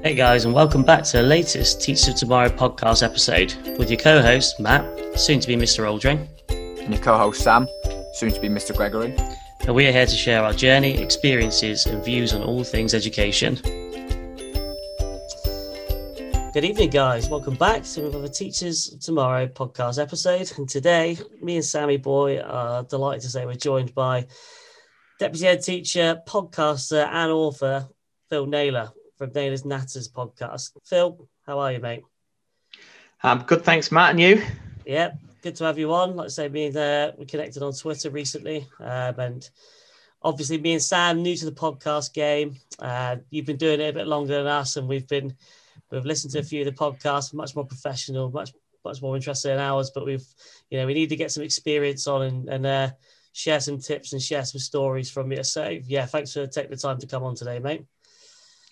Hey guys, and welcome back to the latest Teach of Tomorrow podcast episode with your co host, Matt, soon to be Mr. Oldring, and your co host, Sam, soon to be Mr. Gregory. And we are here to share our journey, experiences, and views on all things education. Good evening, guys. Welcome back to another Teachers Tomorrow podcast episode. And today, me and Sammy Boy are delighted to say we're joined by Deputy Head Teacher, podcaster, and author Phil Naylor from Naylor's Natters podcast. Phil, how are you, mate? I'm good, thanks, Matt. And you? Yeah, good to have you on. Like I say, me and uh, we connected on Twitter recently, um, and obviously me and Sam new to the podcast game. Uh, you've been doing it a bit longer than us, and we've been we've listened to a few of the podcasts, much more professional, much much more interested in ours. But we've you know we need to get some experience on and, and uh, share some tips and share some stories from you. So yeah, thanks for taking the time to come on today, mate.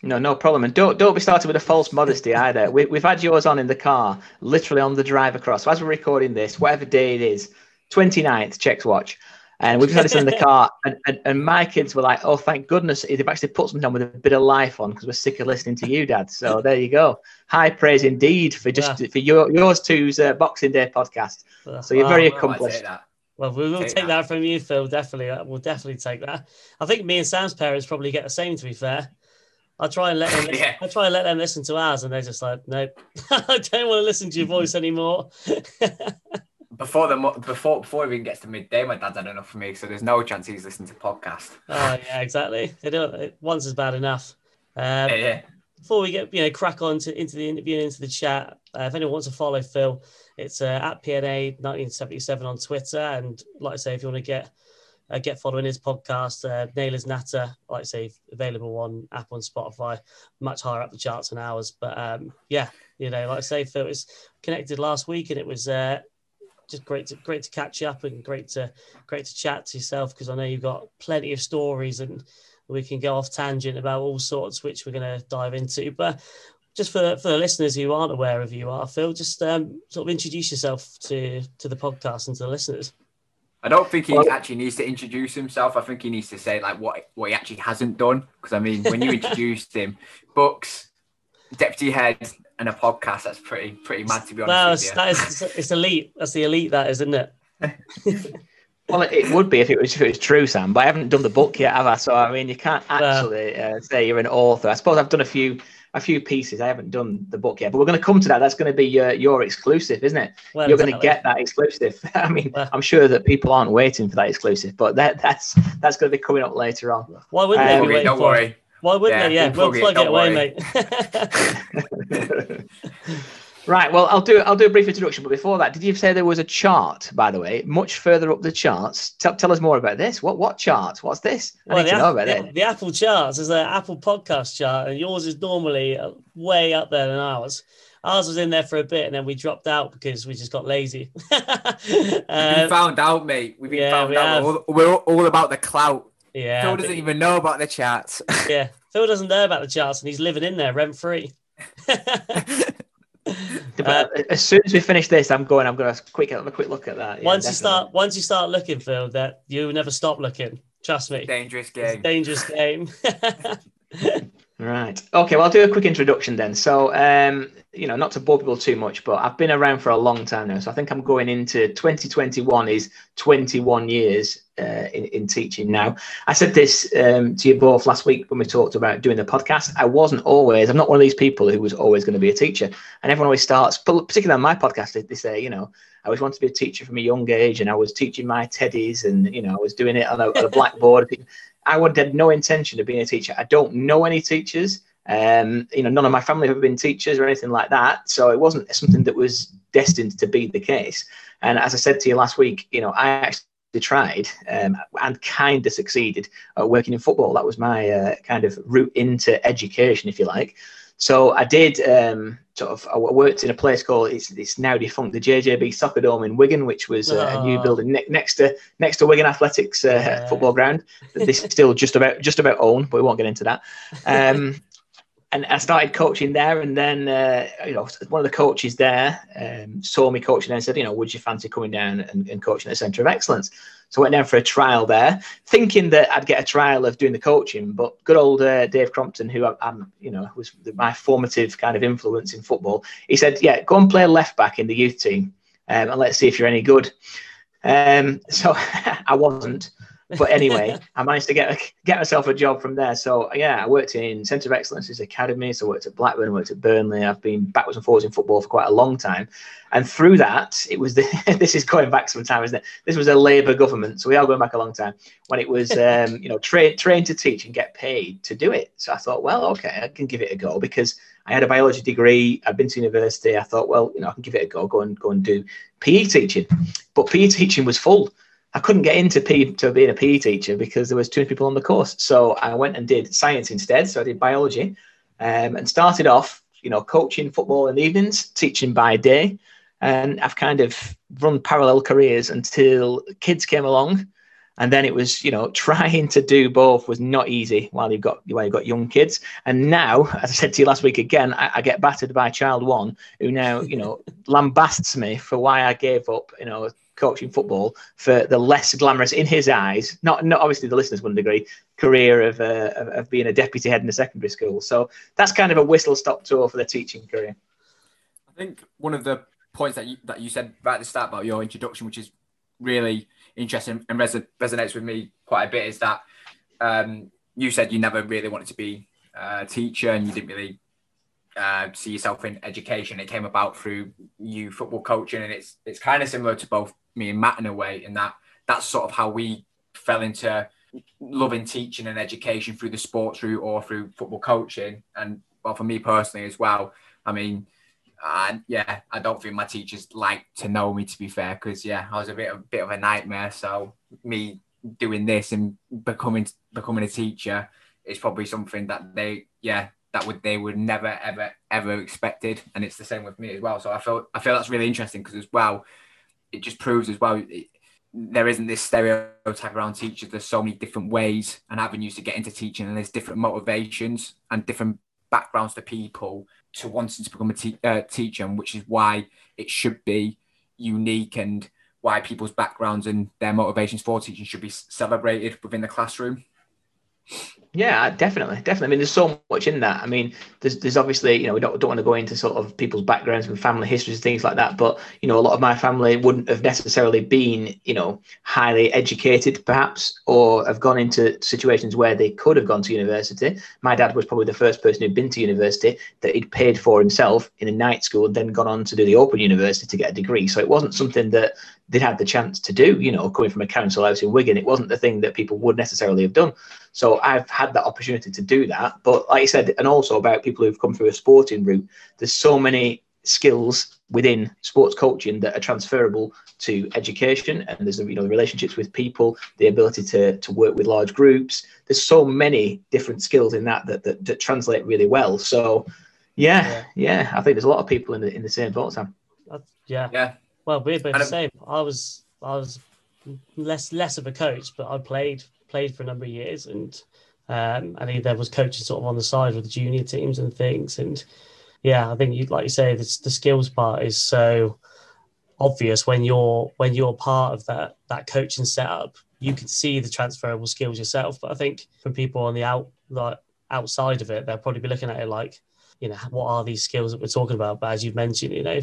No, no problem. And don't don't be starting with a false modesty either. We, we've had yours on in the car, literally on the drive across. So as we're recording this, whatever day it is, 29th, checked watch. And we've had this in the car, and, and, and, my kids were like, "Oh, thank goodness they've actually put something on with a bit of life on because we're sick of listening to you, Dad." So there you go. High praise indeed for just yeah. for your yours two's uh, Boxing Day podcast. So you're very accomplished. Well, we will take, take that. that. from you, Phil. Definitely, we'll definitely take that. I think me and Sam's parents probably get the same. To be fair, I try and let them. yeah. I try and let them listen to ours, and they're just like, nope, I don't want to listen to your voice anymore. before the before before even gets to midday, my dad's had enough for me, so there's no chance he's listening to podcast. Oh yeah, exactly. They do once is bad enough. Um, yeah, yeah. Before we get you know crack on to, into the interview and into the chat, uh, if anyone wants to follow Phil, it's uh, at PNA 1977 on Twitter, and like I say, if you want to get uh, get following his podcast, uh, Naylor's Natter, like I say, available on Apple and Spotify, much higher up the charts than ours. But um, yeah, you know, like I say, Phil was connected last week, and it was uh, just great to great to catch up and great to great to chat to yourself because I know you've got plenty of stories and we can go off tangent about all sorts, which we're going to dive into. But just for, for the listeners who aren't aware of you are, Phil, just um, sort of introduce yourself to to the podcast and to the listeners. I don't think he well, actually needs to introduce himself. I think he needs to say like what what he actually hasn't done. Because I mean, when you introduced him, books, deputy head, and a podcast, that's pretty pretty mad to be honest. that is it's elite. That's the elite, that is, isn't it? well, it would be if it was if it was true, Sam. But I haven't done the book yet, have I? So I mean, you can't actually uh, say you're an author. I suppose I've done a few a few pieces. I haven't done the book yet, but we're going to come to that. That's going to be your, your exclusive, isn't it? Well, You're exactly. going to get that exclusive. I mean, well, I'm sure that people aren't waiting for that exclusive, but that that's that's going to be coming up later on. Why wouldn't um, they? Don't worry. Why wouldn't yeah, they? Yeah, we'll plug it, it away, mate. Right. Well, I'll do I'll do a brief introduction, but before that, did you say there was a chart? By the way, much further up the charts. Tell, tell us more about this. What what chart? What's this? I well, need to know about the, it. The Apple charts is an Apple podcast chart, and yours is normally uh, way up there than ours. Ours was in there for a bit, and then we dropped out because we just got lazy. um, We've been found out, mate. We've been yeah, found we out. All, we're all about the clout. Yeah, Phil doesn't but, even know about the charts. yeah, Phil doesn't know about the charts, and he's living in there rent free. Uh, as soon as we finish this, I'm going. I'm going to quick have a quick look at that. Yeah, once definitely. you start, once you start looking, Phil, that you never stop looking. Trust me. Dangerous game. dangerous game. right. Okay. Well, I'll do a quick introduction then. So, um, you know, not to bore people too much, but I've been around for a long time now. So I think I'm going into 2021 is 21 years uh, in, in teaching now. I said this um, to you both last week when we talked about doing the podcast. I wasn't always, I'm not one of these people who was always going to be a teacher. And everyone always starts, particularly on my podcast, they say, you know, I always wanted to be a teacher from a young age and I was teaching my teddies and, you know, I was doing it on a, on a blackboard. I would had no intention of being a teacher. I don't know any teachers. Um, you know, none of my family have been teachers or anything like that. So it wasn't something that was destined to be the case. And as I said to you last week, you know, I actually tried um, and kind of succeeded working in football. That was my uh, kind of route into education, if you like. So I did um, sort of. I worked in a place called it's, it's now defunct, the JJB Soccer Dome in Wigan, which was uh, oh. a new building ne- next to next to Wigan Athletics uh, yeah. football ground. That this still just about just about own, but we won't get into that. Um, and I started coaching there, and then uh, you know one of the coaches there um, saw me coaching and said, you know, would you fancy coming down and, and coaching at the Centre of Excellence? So I went down for a trial there, thinking that I'd get a trial of doing the coaching. But good old uh, Dave Crompton, who I, am you know, was my formative kind of influence in football, he said, yeah, go and play left back in the youth team, um, and let's see if you're any good. Um, so I wasn't. But anyway, I managed to get get myself a job from there. So yeah, I worked in Centre of Excellence's Academy. So I worked at Blackburn, worked at Burnley. I've been backwards and forwards in football for quite a long time. And through that, it was the this is going back some time, isn't it? This was a Labour government, so we are going back a long time when it was um, you know trained trained to teach and get paid to do it. So I thought, well, okay, I can give it a go because I had a biology degree. I'd been to university. I thought, well, you know, I can give it a go. Go and go and do PE teaching. But PE teaching was full. I couldn't get into P to being a PE teacher because there was too many people on the course. So I went and did science instead. So I did biology um, and started off, you know, coaching football in the evenings, teaching by day. And I've kind of run parallel careers until kids came along. And then it was, you know, trying to do both was not easy while you've got while you've got young kids. And now, as I said to you last week again, I, I get battered by child one who now, you know, lambasts me for why I gave up, you know, coaching football for the less glamorous, in his eyes, not not obviously the listeners wouldn't agree, career of, uh, of, being a deputy head in a secondary school. So that's kind of a whistle stop tour for the teaching career. I think one of the points that you that you said right at the start about your introduction, which is really interesting and res- resonates with me quite a bit, is that um, you said you never really wanted to be a teacher and you didn't really uh, see yourself in education. It came about through you football coaching, and it's it's kind of similar to both me and Matt in a way, in that that's sort of how we fell into loving teaching and education through the sports route or through football coaching. And well, for me personally as well, I mean, uh, yeah, I don't think my teachers like to know me to be fair, because yeah, I was a bit of, bit of a nightmare. So me doing this and becoming becoming a teacher is probably something that they yeah that would they would never ever ever expected, and it's the same with me as well. So I feel I feel that's really interesting because as well it just proves as well it, there isn't this stereotype around teachers. There's so many different ways and avenues to get into teaching, and there's different motivations and different backgrounds to people to wanting to become a te- uh, teacher, and which is why it should be unique and why people's backgrounds and their motivations for teaching should be celebrated within the classroom. Yeah, definitely, definitely. I mean, there's so much in that. I mean, there's there's obviously, you know, we don't, don't want to go into sort of people's backgrounds and family histories and things like that. But you know, a lot of my family wouldn't have necessarily been, you know, highly educated, perhaps, or have gone into situations where they could have gone to university. My dad was probably the first person who'd been to university that he'd paid for himself in a night school, and then gone on to do the Open University to get a degree. So it wasn't something that they'd had the chance to do. You know, coming from a council house in Wigan, it wasn't the thing that people would necessarily have done. So I've had that opportunity to do that. But like I said, and also about people who've come through a sporting route, there's so many skills within sports coaching that are transferable to education and there's you know the relationships with people the ability to to work with large groups there's so many different skills in that that that, that translate really well so yeah, yeah, yeah i think there's a lot of people in the in the same boat sam yeah yeah well we're both the same i was i was less less of a coach but i played played for a number of years, and um, I think there was coaching sort of on the side with the junior teams and things. And yeah, I think you like you say, the, the skills part is so obvious when you're when you're part of that that coaching setup. You can see the transferable skills yourself, but I think from people on the out like outside of it, they'll probably be looking at it like, you know, what are these skills that we're talking about? But as you've mentioned, you know,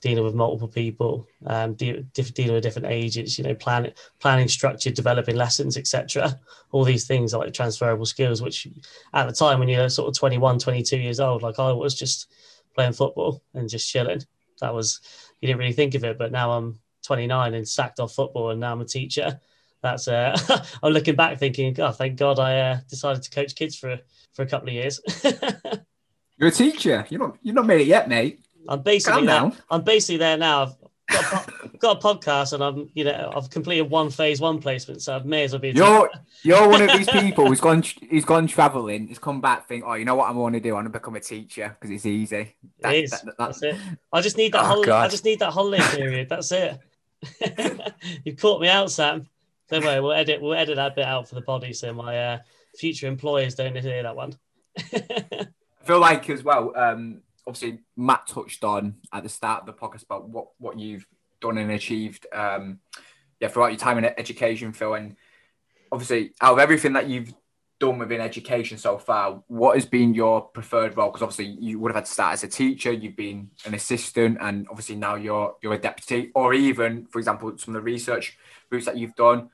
dealing with multiple people, um, de- dealing with different ages, you know, planning, planning structure, developing lessons, etc. All these things are like transferable skills, which at the time when you're sort of 21, 22 years old, like I was just playing football and just chilling. That was, you didn't really think of it, but now I'm 29 and sacked off football and now I'm a teacher. That's, uh, I'm looking back thinking, oh, thank God I uh, decided to coach kids for, for a couple of years. You're a teacher. You're not, you're not made it yet, mate. I'm basically there, I'm basically there now. I've got a, got a podcast and I'm you know I've completed one phase one placement, so I may as well be. You're you're one of these people who's gone who's gone traveling, he's come back, think, oh, you know what I want to do? I want to become a teacher because it's easy. That, it is. That, that, that's it. I just need that oh. I just need that holiday period. That's it. You've caught me out, Sam. Don't worry, we'll edit we'll edit that bit out for the body so my uh, future employers don't hear that one. I feel like as well. Um, obviously, Matt touched on at the start of the podcast about what what you've done and achieved. Um, yeah, throughout your time in education, Phil, and obviously out of everything that you've done within education so far, what has been your preferred role? Because obviously you would have had to start as a teacher, you've been an assistant, and obviously now you're you're a deputy, or even, for example, some of the research routes that you've done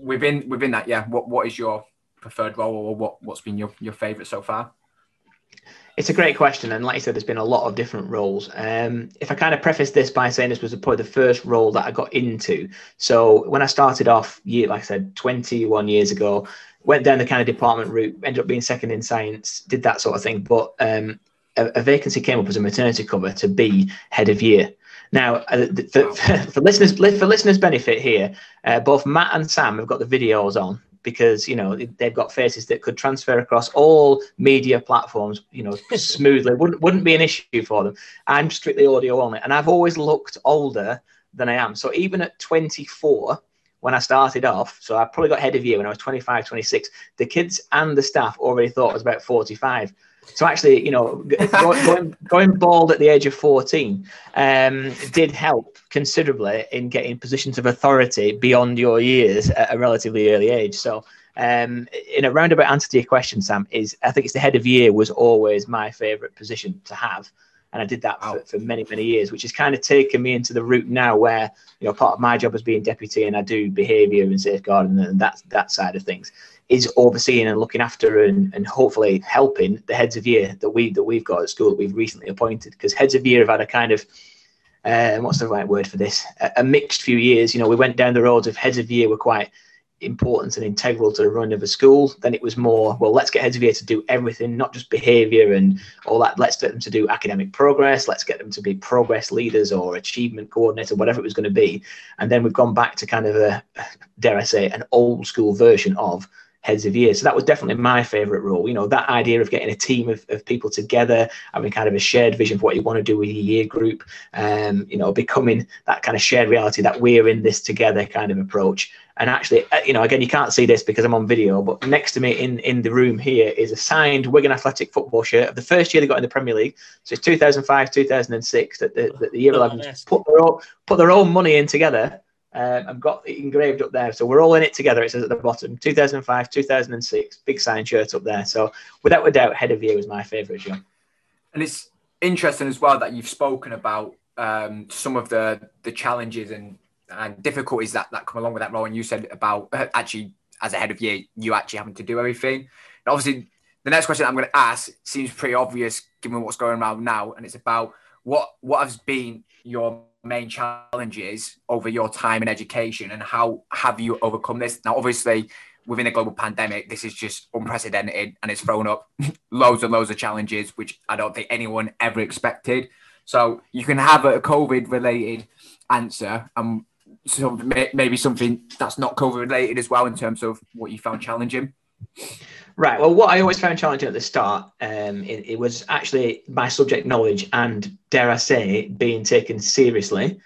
within within that. Yeah, what what is your preferred role, or what what's been your your favourite so far? It's a great question, and like I said, there's been a lot of different roles. Um, if I kind of preface this by saying this was probably the first role that I got into. So when I started off, year like I said, 21 years ago, went down the kind of department route, ended up being second in science, did that sort of thing. But um, a, a, vacancy came up as a maternity cover to be head of year. Now, uh, for, for, listeners for listeners' benefit here, uh, both Matt and Sam have got the videos on because you know they've got faces that could transfer across all media platforms you know smoothly. Wouldn't wouldn't be an issue for them. I'm strictly audio only and i've always looked older than i am. So even at 24 when i started off so i probably got head of year when i was 25 26 the kids and the staff already thought i was about 45 so actually, you know, going, going bald at the age of 14 um, did help considerably in getting positions of authority beyond your years at a relatively early age. So um, in a roundabout answer to your question, Sam, is I think it's the head of year was always my favourite position to have. And I did that for, for, many, many years, which has kind of taken me into the route now where, you know, part of my job as being deputy and I do behaviour and safeguarding and that, that side of things is overseeing and looking after and, and hopefully helping the heads of year that we that we've got at school that we've recently appointed. Because heads of year have had a kind of uh, what's the right word for this? A, a, mixed few years. You know we went down the roads of heads of year were quite important and integral to the running of a school then it was more well let's get heads of year to do everything not just behavior and all that. Let's get them to do academic progress. Let's get them to be progress leaders or achievement coordinator whatever it was going to be. And then we've gone back to kind of a dare i say an old school version of heads of year. So that was definitely my favorite role. You know, that idea of getting a team of, of people together, having kind of a shared vision for what you want to do with your year group, um, you know, becoming that kind of shared reality that we're in this together kind of approach. And actually, uh, you know, again, you can't see this because I'm on video, but next to me in, in the room here is a signed Wigan Athletic football shirt of the first year they got in the Premier League. So it's 2005, 2006 that the, that the year 11s put their own, put their own money in together um, I've got it engraved up there. So we're all in it together. It says at the bottom 2005, 2006, big sign shirt up there. So without a doubt, Head of Year was my favourite show. And it's interesting as well that you've spoken about um, some of the the challenges and, and difficulties that, that come along with that role. And you said about uh, actually, as a Head of Year, you actually having to do everything. And obviously, the next question I'm going to ask seems pretty obvious given what's going around now. And it's about what what has been your main challenges over your time in education and how have you overcome this? Now, obviously, within a global pandemic, this is just unprecedented and it's thrown up loads and loads of challenges, which I don't think anyone ever expected. So you can have a COVID related answer and so maybe something that's not COVID related as well in terms of what you found challenging. Right. Well, what I always found challenging at the start, um, it, it, was actually my subject knowledge and, dare I say, being taken seriously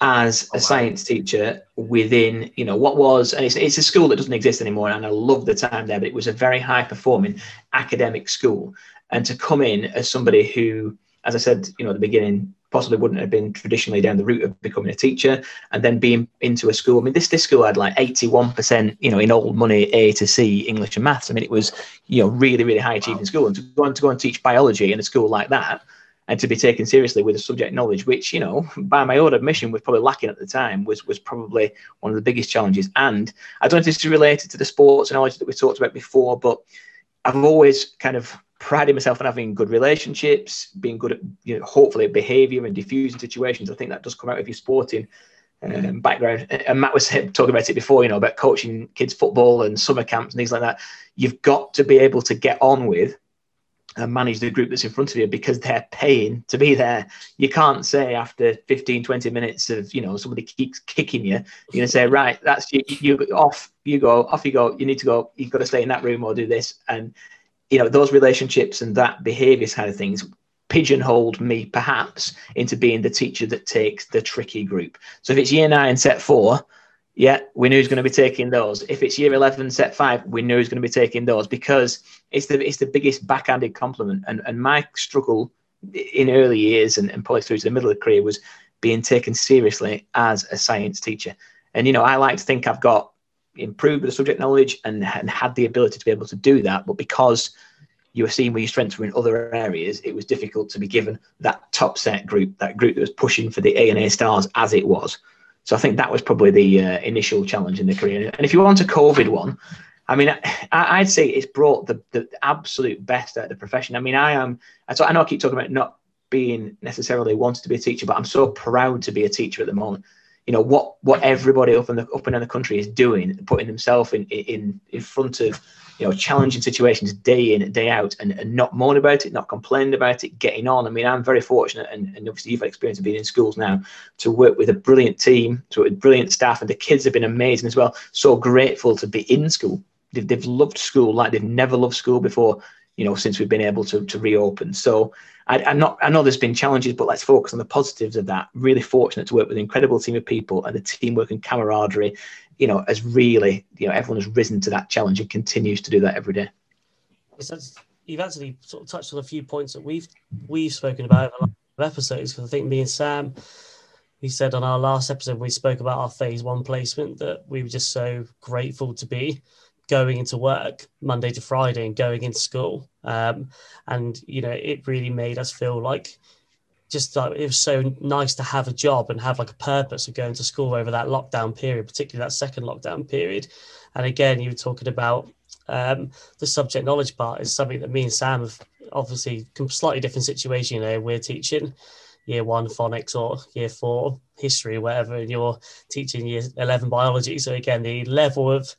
as a oh, wow. science teacher within, you know, what was, and it's, it's a school that doesn't exist anymore, and I love the time there, but it was a very high performing academic school. And to come in as somebody who, as I said, you know, at the beginning, possibly wouldn't have been traditionally down the route of becoming a teacher and then being into a school. I mean, this this school had like 81%, you know, in old money A to C English and maths. I mean, it was, you know, really, really high achieving wow. school. And to go on to go and teach biology in a school like that and to be taken seriously with a subject knowledge, which, you know, by my own admission was probably lacking at the time, was was probably one of the biggest challenges. And I don't know if this is related to the sports knowledge that we talked about before, but I've always kind of priding myself on having good relationships, being good at, you know, hopefully behaviour and diffusing situations. I think that does come out of your sporting um, background. And Matt was talking about it before, you know, about coaching kids football and summer camps and things like that. You've got to be able to get on with and manage the group that's in front of you because they're paying to be there. You can't say after 15, 20 minutes of, you know, somebody keeps kicking you, you're going to say, right, that's you, you off, you go, off you go. You need to go, you've got to stay in that room or do this. And you know those relationships and that behavior side of things pigeonholed me perhaps into being the teacher that takes the tricky group so if it's year nine set four Yeah, we knew he's going to be taking those. If it's year 11, set five, we knew he's going to be taking those because it's the it's the biggest backhanded compliment. And and my struggle in early years and, and probably through to the middle of the career was being taken seriously as a science teacher. And you know, I like to think I've got improved the subject knowledge and, and had the ability to be able to do that, but because you were seeing where your strengths were in other areas, it was difficult to be given that top set group, that group that was pushing for the A and A stars as it was. So I think that was probably the uh, initial challenge in the career. And if you want a COVID one, I mean, I, would say it's brought the, the absolute best out of the profession. I mean, I am, I know I keep talking about not being necessarily wanted to be a teacher, but I'm so proud to be a teacher at the moment. You know what what everybody up in the up and down the country is doing, putting themselves in in in front of you know challenging situations day in and day out and, and not moan about it not complaining about it getting on. I mean i'm very fortunate and, and obviously you've had experience of being in schools now to work with a brilliant team to work with brilliant staff and the kids have been amazing as well. So grateful to be in school. They've, they've loved school like they've never loved school before you know since we've been able to, to reopen. So I, am not i know there's been challenges but let's focus on the positives of that really fortunate to work with an incredible team of people and the teamwork and camaraderie you know, has really, you know, everyone has risen to that challenge and continues to do that every day. You've actually sort of touched on a few points that we've we've spoken about in the episodes because I think me and Sam, we said on our last episode we spoke about our phase one placement that we were just so grateful to be going into work Monday to Friday and going into school, um, and you know it really made us feel like just like it was so nice to have a job and have like a purpose of going to school over that lockdown period, particularly that second lockdown period. And again, you were talking about um, the subject knowledge part is something that me and Sam have obviously slightly different situation. You know, we're teaching year one phonics or year four history, whatever, and you're teaching year 11 biology. So again, the level of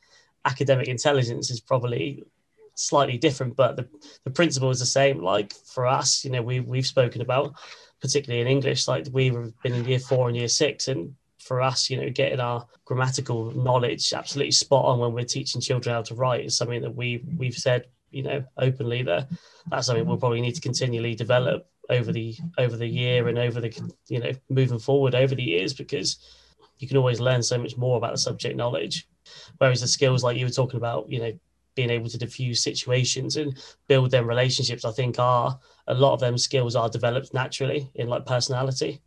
academic intelligence is probably slightly different, but the, the principle is the same. Like for us, you know, we, we've spoken about particularly in English. Like we've been in year four and year six, and for us, you know, getting our grammatical knowledge absolutely spot on when we're teaching children how to write is something that we we've said, you know, openly that that's something we'll probably need to continually develop over the over the year and over the you know moving forward over the years because you can always learn so much more about the subject knowledge. Whereas the skills like you were talking about, you know, being able to diffuse situations and build them relationships, I think are a lot of them skills are developed naturally in like personality.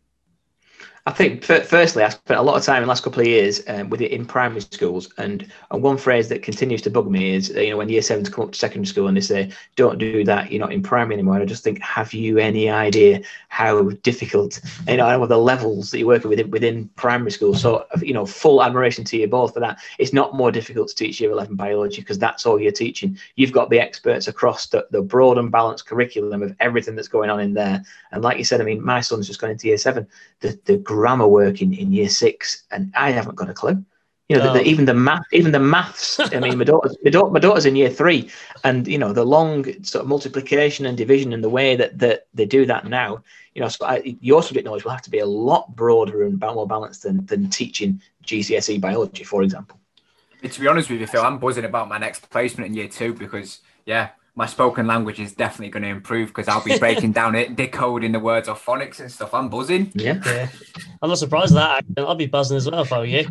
I think, firstly, I spent a lot of time in the last couple of years um, with it in primary schools, and, and one phrase that continues to bug me is, you know, when year sevens come up to secondary school and they say, "Don't do that, you're not in primary anymore." And I just think, have you any idea how difficult, you know, what the levels that you're working with within primary school? So, you know, full admiration to you both for that. It's not more difficult to teach year 11 biology because that's all you're teaching. You've got the experts across the, the broad and balanced curriculum of everything that's going on in there. And like you said, I mean, my son's just gone into year seven. The the grammar work in, in year six, and I haven't got a clue. You know, oh. the, the, oh. even the math, even the maths. I mean, my daughter's, my, daughter, my daughter's in year three, and you know the long sort of multiplication and division and the way that, that they do that now. You know, so I, your subject knowledge will have to be a lot broader and more balanced than than teaching GCSE biology, for example. To be honest with you, Phil, I'm buzzing about my next placement in year two because yeah, my spoken language is definitely going to improve because I'll be breaking down it, decoding the words of phonics and stuff. I'm buzzing. Yeah, yeah. I'm not surprised at that. I'll be buzzing as well if I were you.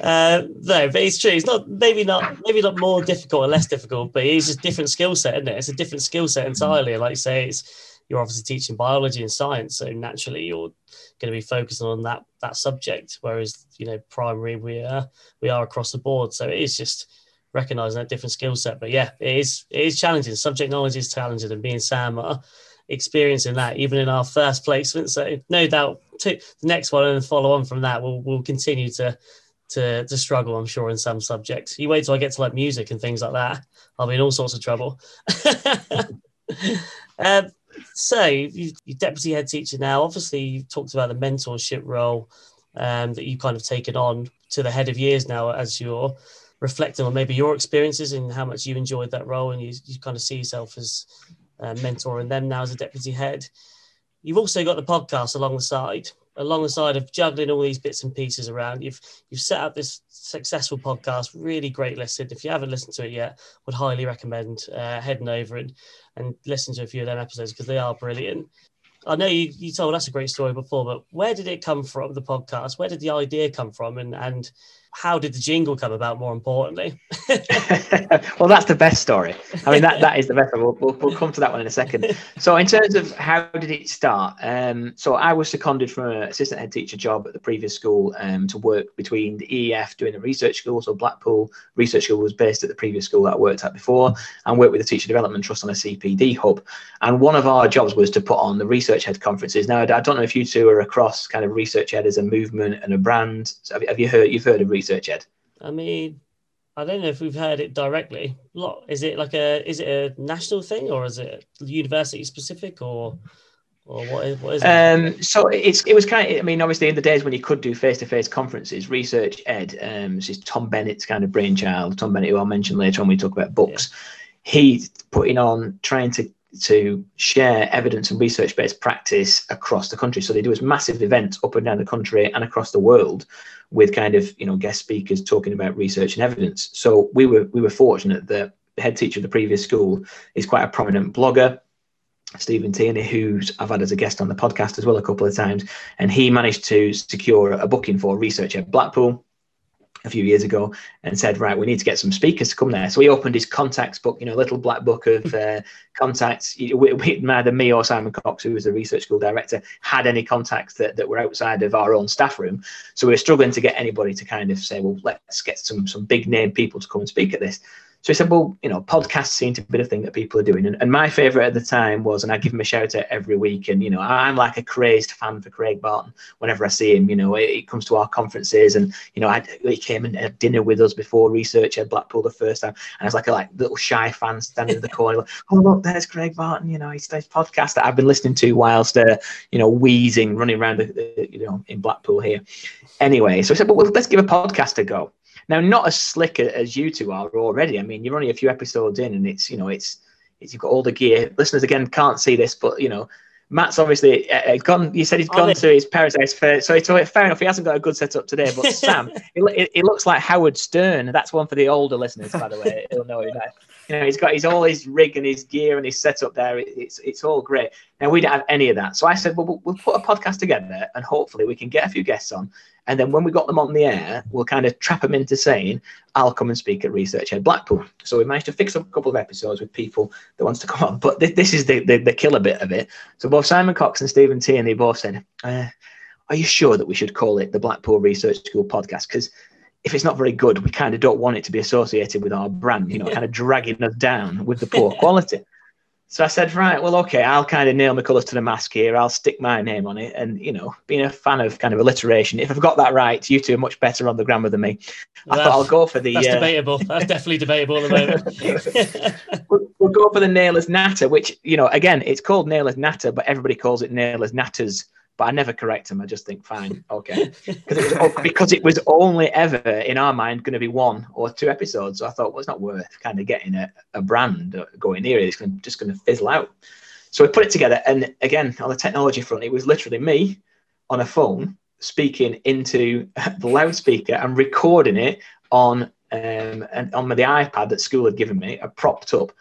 uh, no, but it's true. It's not maybe not maybe not more difficult or less difficult, but it's just different skill set, isn't it? It's a different skill set entirely. Like you say, it's you're obviously teaching biology and science, so naturally you're going to be focusing on that that subject. Whereas you know primary we are we are across the board, so it is just recognizing that different skill set. But yeah, it is it is challenging. Subject knowledge is challenging, and being Sam are experiencing that even in our first placement. So no doubt, to, the next one and follow on from that, we'll we'll continue to to to struggle. I'm sure in some subjects. You wait till I get to like music and things like that. I'll be in all sorts of trouble. um, so you, are deputy head teacher now. Obviously, you talked about the mentorship role um, that you've kind of taken on to the head of years now as you're reflecting on maybe your experiences and how much you enjoyed that role, and you, you kind of see yourself as uh, mentoring them now as a deputy head. You've also got the podcast along the side, along the side of juggling all these bits and pieces around. You've you've set up this successful podcast, really great listen. If you haven't listened to it yet, would highly recommend uh, heading over and and listen to a few of them episodes because they are brilliant. I know you, you told us a great story before, but where did it come from, the podcast? Where did the idea come from? And, and how did the jingle come about? More importantly, well, that's the best story. I mean, that that is the best. We'll, we'll, we'll, come to that one in a second. So, in terms of how did it start? Um, so, I was seconded from an assistant head teacher job at the previous school um, to work between the EEF doing a research school. So, Blackpool Research School was based at the previous school that I worked at before, and worked with the Teacher Development Trust on a CPD hub. And one of our jobs was to put on the researchED conferences. Now, I don't know if you two are across kind of researchED as a movement and a brand. So have, have you heard? You've heard of research ed? I mean, I don't know if we've heard it directly. Is it like a is it a national thing or is it university specific or or what is, what is it? Um, so it's it was kind of I mean obviously in the days when you could do face to face conferences, research ed, um, this is Tom Bennett's kind of brainchild. Tom Bennett, who I'll mention later when we talk about books, yeah. he's putting on trying to to share evidence and research based practice across the country. So they do this massive event up and down the country and across the world with kind of you know guest speakers talking about research and evidence. So we were we were fortunate that the head teacher of the previous school is quite a prominent blogger. Stephen Tierney, who's I've had as a guest on the podcast as well a couple of times, and he managed to secure a booking for researchED Blackpool a few years ago and said, right, we need to get some speakers to come there. So he opened his contacts book, you know, little black book of uh, contacts. We, we, neither me or Simon Cox, who was the research school director, had any contacts that, that were outside of our own staff room. So we were struggling to get anybody to kind of say, well, let's get some some big name people to come and speak at this. So he said, well, you know, podcasts seem to be the thing that people are doing. And, and my favorite at the time was, and I give him a shout out every week. And, you know, I'm like a crazed fan for Craig Barton whenever I see him. You know, he comes to our conferences and, you know, I, he came and had dinner with us before researchED Blackpool the first time. And I was like a like little shy fan standing in the corner, like, oh, look, there's Craig Barton. You know, he's this podcast that I've been listening to whilst, uh, you know, wheezing, running around, the, you know, in Blackpool here. Anyway, so I said, well, let's give a podcast a go. Now, not as slick as you two are already. I mean, you're only a few episodes in, and it's you know, it's, it's you've got all the gear. Listeners again can't see this, but you know, Matt's obviously uh, uh gone. You said he's gone to his paradise fair, so it's fair enough. He hasn't got a good setup today. But Sam, it, it, looks like Howard Stern. That's one for the older listeners, by the way. He'll know that. You know, he's got his all his rig and his gear and his setup there. It, it's it's all great. Now we don't have any of that, so I said, well, we'll, we'll put a podcast together, and hopefully we can get a few guests on, and then when we got them on the air, we'll kind of trap them into saying, I'll come and speak at Research Ed Blackpool. So we managed to fix up a couple of episodes with people that wants to come on. But th- this is the, the, the, killer bit of it. So both Simon Cox and Stephen Tierney both said, uh, Are you sure that we should call it the Blackpool Research School podcast? Because if it's not very good, we kind of don't want it to be associated with our brand, you know, kind of dragging us down with the poor quality. So I said, right, well, okay, I'll kind of nail my colours to the mask here. I'll stick my name on it. And, you know, being a fan of kind of alliteration, if I've got that right, you two are much better on the grammar than me. I thought I'll go for the. That's uh, debatable. That's definitely debatable at the moment. we'll, we'll, go for the Naylor's Natter, which, you know, again, it's called Naylor's Natter, but everybody calls it Naylor's Natters but I never correct them. I just think, fine, okay, because it, was, because it was only ever in our mind going to be one or two episodes. So I thought, well, it's not worth kind of getting a, a brand going here. It's gonna, just going to fizzle out. So we put it together, and again, on the technology front, it was literally me on a phone speaking into the loudspeaker and recording it on um, and on the iPad that school had given me, I propped up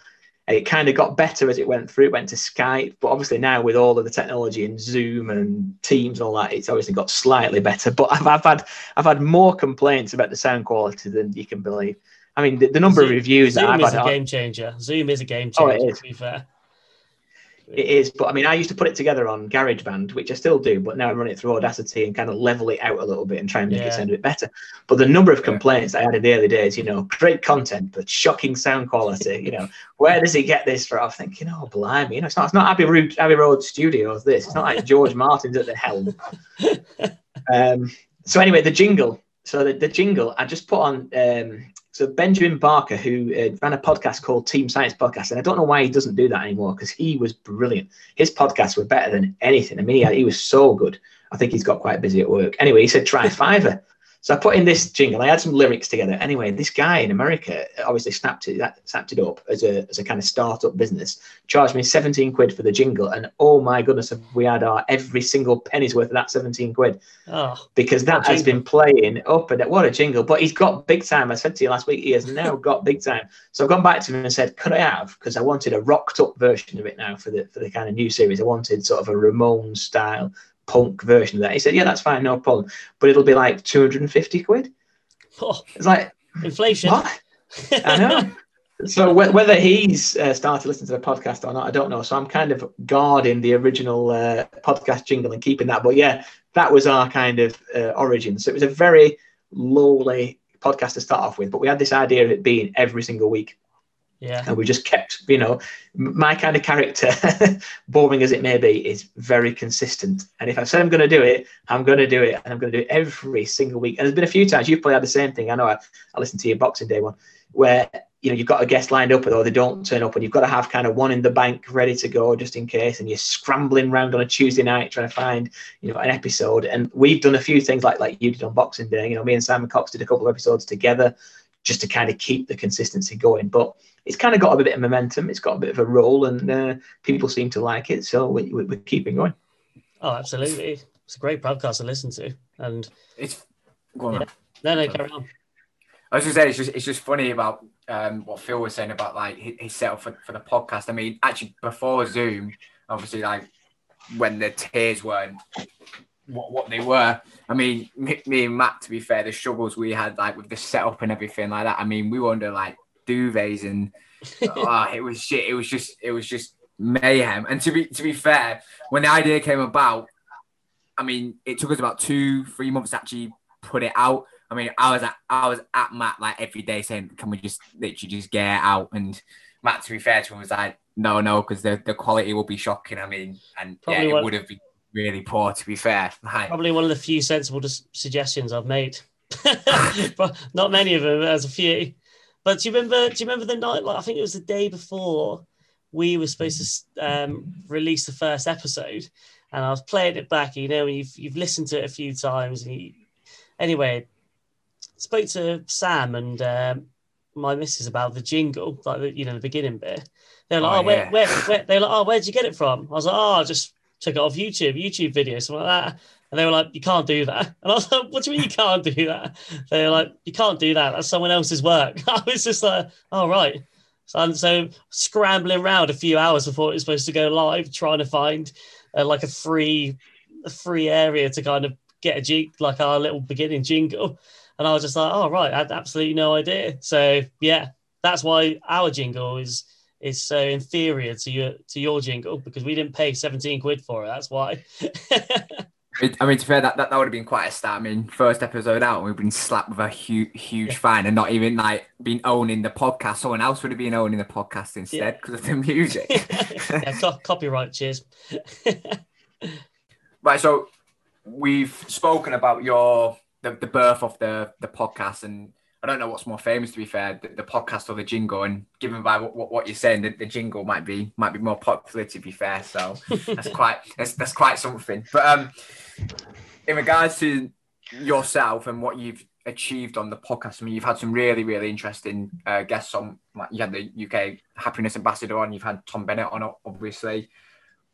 it kind of got better as it went through. It went to Skype, but obviously now with all of the technology and Zoom and Teams and all that, it's obviously got slightly better. But I've, I've had I've had more complaints about the sound quality than you can believe. I mean, the, the number Zoom, of reviews Zoom that I've is had a game changer. Zoom is a game changer. Oh, it is. To be fair. It is, but I mean, I used to put it together on GarageBand, which I still do, but now I run it through Audacity and kind of level it out a little bit and try and make yeah. it sound a bit better. But the number of complaints I had in the early days, you know, great content, but shocking sound quality, you know, where does he get this from? I'm thinking, oh, blimey, you know, it's not, it's not Abbey Road, Abbey Road Studios, this. It's not like George Martin's at the helm. Um, so anyway, the jingle. So the, the jingle, I just put on um, so Benjamin Barker, who uh, ran a podcast called Team Science Podcast, and I don't know why he doesn't do that anymore because he was brilliant. His podcasts were better than anything. I mean, he, he was so good. I think he's got quite busy at work. Anyway, he said try Fiverr. So I put in this jingle. I had some lyrics together. Anyway, this guy in America obviously snapped it that, snapped it up as a, as a kind of startup business. Charged me 17 quid for the jingle, and oh my goodness, we had our every single penny's worth of that 17 quid. Oh, because that has been playing up and what a jingle. But he's got big time. I said to you last week, he has now got big time. So I've gone back to him and said, could I have? Because I wanted a rocked up version of it now for the for the kind of new series. I wanted sort of a Ramones style punk version of that. He said, "Yeah, that's fine, no problem, but it'll be like 250 quid." Oh, it's like inflation. What? I know. so whether he's uh, started listening to the podcast or not, I don't know. So I'm kind of guarding the original uh, podcast jingle and keeping that. But yeah, that was our kind of uh, origin. So it was a very lowly podcast to start off with, but we had this idea of it being every single week. Yeah. And we just kept, you know, my kind of character, boring as it may be, is very consistent. And if I said I'm going to do it, I'm going to do it. And I'm going to do it every single week. And there's been a few times you've probably had the same thing. I know I, I listened to your Boxing Day one where, you know, you've got a guest lined up or they don't turn up and you've got to have kind of one in the bank ready to go just in case. And you're scrambling around on a Tuesday night trying to find, you know, an episode. And we've done a few things like, like you did on Boxing Day. You know, me and Simon Cox did a couple of episodes together just to kind of keep the consistency going. But it's kind of got a bit of momentum. It's got a bit of a role, and uh, people seem to like it. So we, we, are keeping going. Oh, absolutely! It's a great podcast to listen to, and it's go on. Yeah. No, no, carry on. I was going to say it's just it's just funny about um, what Phil was saying about like his setup for, for the podcast. I mean, actually, before Zoom, obviously, like when the tiers weren't what, what they were. I mean, me, me, and Matt, to be fair, the struggles we had like with the setup and everything like that. I mean, we were under like duvets and oh, it was shit. It was just it was just mayhem. And to be to be fair, when the idea came about, I mean, it took us about two three months to actually put it out. I mean, I was at I was at Matt like every day saying, "Can we just literally just get it out?" And Matt, to be fair to him, was like, "No, no, because the, the quality will be shocking." I mean, and Probably yeah, it would have been really poor. To be fair, like, Probably one of the few sensible suggestions I've made. but not many of them. There's a few. But do you remember? Do you remember the night? Like I think it was the day before we were supposed to um, release the first episode, and I was playing it back. You know, you've you've listened to it a few times, and you, anyway, spoke to Sam and um, my missus about the jingle, like the, you know the beginning bit. They're like, oh, oh yeah. where, where, where, they're like, oh, where'd you get it from? I was like, oh, just took it off YouTube, YouTube video, something like that. And they were like, you can't do that. And I was like, what do you mean you can't do that? They were like, you can't do that. That's someone else's work. I was just like, oh, right. So, so scrambling around a few hours before it was supposed to go live, trying to find uh, like a free, a free area to kind of get a jig, like our little beginning jingle. And I was just like, oh, right. I had absolutely no idea. So, yeah, that's why our jingle is is so inferior to your to your jingle because we didn't pay 17 quid for it. That's why. I mean, to fair, that, that, that would have been quite a start. I mean, first episode out, we've been slapped with a huge, huge yeah. fine and not even like been owning the podcast. Someone else would have been owning the podcast instead because yeah. of the music. yeah, co- copyright. Cheers. right. So we've spoken about your the, the birth of the the podcast and I don't know what's more famous to be fair, the, the podcast or the jingle. And given by what, what, what you're saying, the, the, jingle might be might be more popular to be fair. So that's quite that's, that's quite something. But um, in regards to yourself and what you've achieved on the podcast, I mean, you've had some really really interesting uh, guests on. Like you had the UK Happiness Ambassador on. You've had Tom Bennett on, obviously.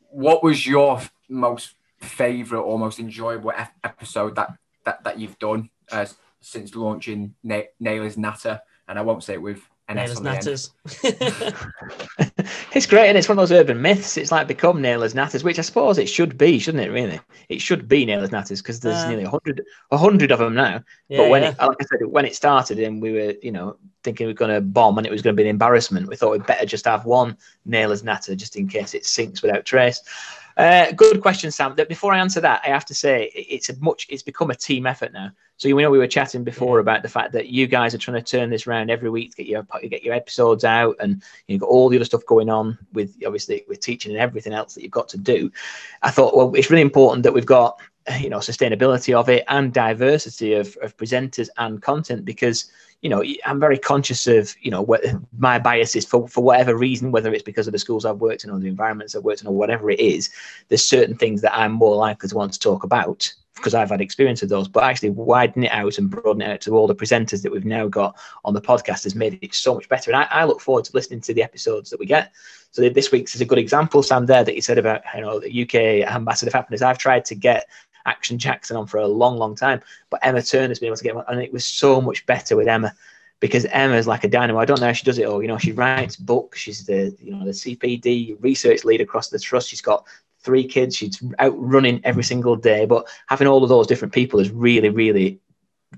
What was your most favorite or most enjoyable episode that that that you've done? Uh, since launching Na- Naylor's Natter, and I won't say it with Naylor's Natters. it's great, and it's one of those urban myths. It's like become Naylor's Natters, which I suppose it should be, shouldn't it? Really, it should be Naylor's Natters because there's uh, nearly a hundred, a hundred of them now. Yeah, but when, yeah. it, like I said, when it started, and we were, you know, thinking we were going to bomb and it was going to be an embarrassment, we thought we'd better just have one Naylor's Natter just in case it sinks without trace. Uh, good question, Sam. Before I answer that, I have to say it's a much. It's become a team effort now. So you know we were chatting before about the fact that you guys are trying to turn this around every week to get your get your episodes out, and you've got all the other stuff going on with obviously with teaching and everything else that you've got to do. I thought, well, it's really important that we've got you know sustainability of it and diversity of, of presenters and content because you know, I'm very conscious of, you know, what my biases for, for whatever reason, whether it's because of the schools I've worked in or the environments I've worked in or whatever it is, there's certain things that I'm more likely to want to talk about because I've had experience of those, but actually widening it out and broadening it out to all the presenters that we've now got on the podcast has made it so much better. And I, I look forward to listening to the episodes that we get. So this week's is a good example, Sam, there that you said about you know the UK ambassador of happiness. I've tried to get Action Jackson on for a long, long time, but Emma Turner's been able to get one, and it was so much better with Emma because Emma's like a dynamo. I don't know how she does it all. You know, she writes books. She's the you know the CPD research lead across the trust. She's got three kids. She's out running every single day. But having all of those different people has really, really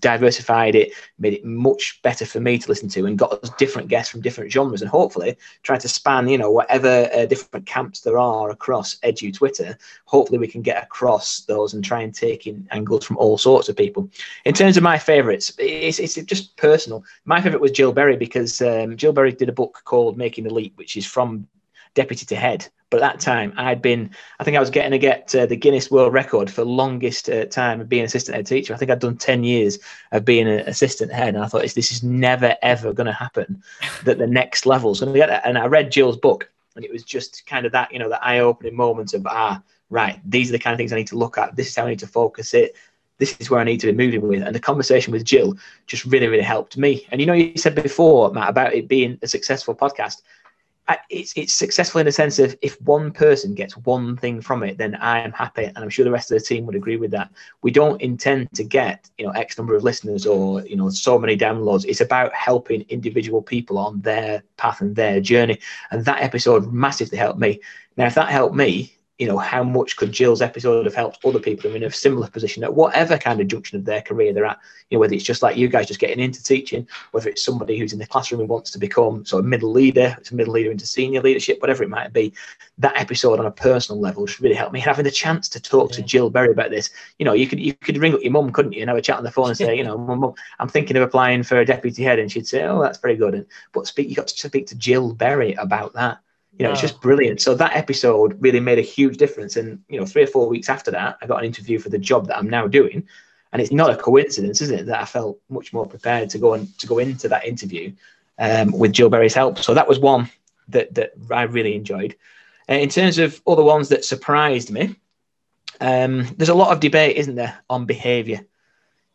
diversified it, made it much better for me to listen to, and got us different guests from different genres, and hopefully trying to span, you know, whatever uh, different camps there are across Edu Twitter. Hopefully, we can get across those and try and take in angles from all sorts of people. In terms of my favourites, it's, it's just personal. My favourite was Jill Berry because um, Jill Berry did a book called Making the Leap, which is from deputy to head. But at that time, I'd been, I think I was getting to get uh, the Guinness World Record for longest uh, time of being assistant head teacher. I think I'd done 10 years of being an assistant head. And I thought, this is never, ever going to happen, that the next level's going to get that. And I read Jill's book, and it was just kind of that, you know, the eye opening moment of, ah, right, these are the kind of things I need to look at. This is how I need to focus it this is where I need to be moving with. And the conversation with Jill just really, really helped me. And you know, you said before, Matt, about it being a successful podcast it's it's successful in the sense of if one person gets one thing from it, then I am happy, and I'm sure the rest of the team would agree with that. We don't intend to get you know X number of listeners or you know so many downloads. It's about helping individual people on their path and their journey, and that episode massively helped me. Now, if that helped me, you know, how much could Jill's episode have helped other people who are in a similar position at whatever kind of junction of their career they're at? You know, whether it's just like you guys just getting into teaching, whether it's somebody who's in the classroom and wants to become sort of middle leader, to middle leader into senior leadership, whatever it might be. That episode on a personal level just really helped me. Having the chance to talk yeah. to Jill Berry about this, you know, you could you could ring up your mum, couldn't you, and have a chat on the phone and say, you know, mum, I'm thinking of applying for a deputy head, and she'd say, oh, that's very good. And but speak, you got to speak to Jill Berry about that you know, wow. it's just brilliant. So that episode really made a huge difference. And you know, three or four weeks after that, I got an interview for the job that I'm now doing. And it's not a coincidence, is it, that I felt much more prepared to go and to go into that interview um, with Jill Berry's help. So that was one that that I really enjoyed. Uh, in terms of other ones that surprised me, um, there's a lot of debate, isn't there, on behaviour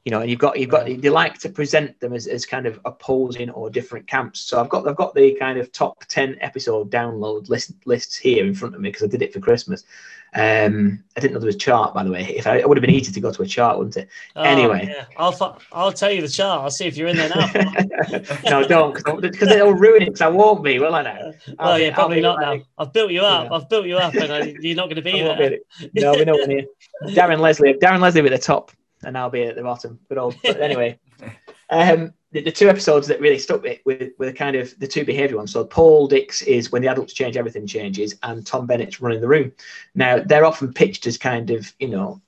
you know, and you've got you've got they like to present them as, as kind of opposing or different camps. So I've got I've got the kind of top ten episode download list lists here in front of me because I did it for Christmas. Um, I didn't know there was a chart, by the way. If I, it would have been easy to go to a chart, wouldn't it? Oh, anyway, yeah. I'll I'll tell you the chart. I'll see if you're in there now. no, don't, because it'll ruin it. Because I won't be, will I? Now. Well, yeah, probably not like, now. I've built you up. Yeah. I've built you up, and I, you're not going to be there. Be no, we're not here. Darren Leslie, Darren Leslie at the top and I'll be at the bottom. But, all, but anyway, um, the, the, two episodes that really stuck with were kind of the two behaviour ones. So Paul Dix is when the adults change, everything changes, and Tom Bennett's running the room. Now they're often pitched as kind of you know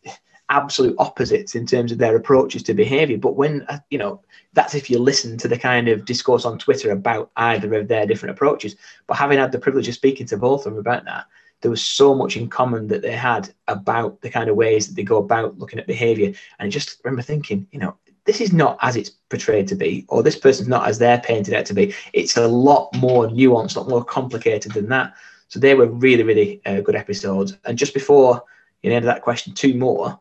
absolute opposites in terms of their approaches to behaviour. But when uh, you know that's if you listen to the kind of discourse on Twitter about either of their different approaches. But having had the privilege of speaking to both of them about that, there was so much in common that they had about the kind of ways that they go about looking at behavior. And I just remember thinking, you know, this is not as it's portrayed to be, or this person's not as they're painted out to be. It's a lot more nuanced, a lot more complicated than that. So they were really, really uh, good episodes. And just before you know, that question, two more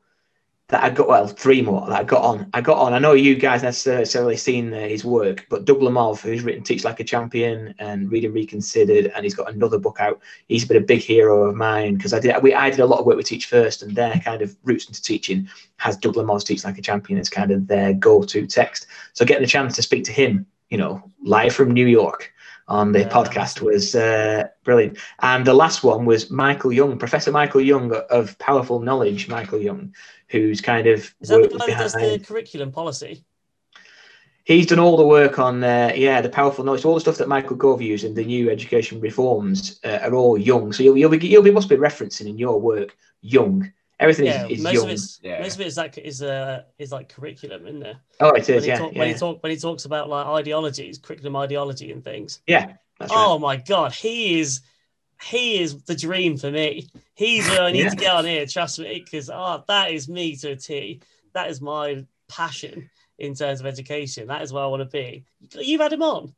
that I got well three more that I got on. I got on. I know you guys necessarily seen uh, his work, but Doug Lemov, who's written Teach Like a Champion and Reading Reconsidered, and he's got another book out. He's been a big hero of mine because I did we I did a lot of work with Teach First, and their kind of roots into teaching has Doug Teach Like a Champion as kind of their go-to text. So getting a chance to speak to him, you know, live from New York on the yeah. podcast was uh, brilliant. And the last one was Michael Young, Professor Michael Young of Powerful Knowledge, Michael Young, who's kind of is that the does the curriculum policy? He's done all the work on, uh, yeah, the powerful knowledge, all the stuff that Michael Gove used in the new education reforms uh, are all young. So you'll, you'll be you'll be must be referencing in your work young. Everything yeah, is, is most young. Of it's, yeah. Most of it is like is uh is like curriculum, isn't there? Oh, it is. When yeah, talk, yeah. When he talk when he talks about like ideologies, curriculum ideology and things. Yeah. oh right. my god, he is he is the dream for me. He's where I need yeah. to get on here. Trust me, because oh, ah, that is me to a T. That is my passion in terms of education. That is where I want to be. You've had him on.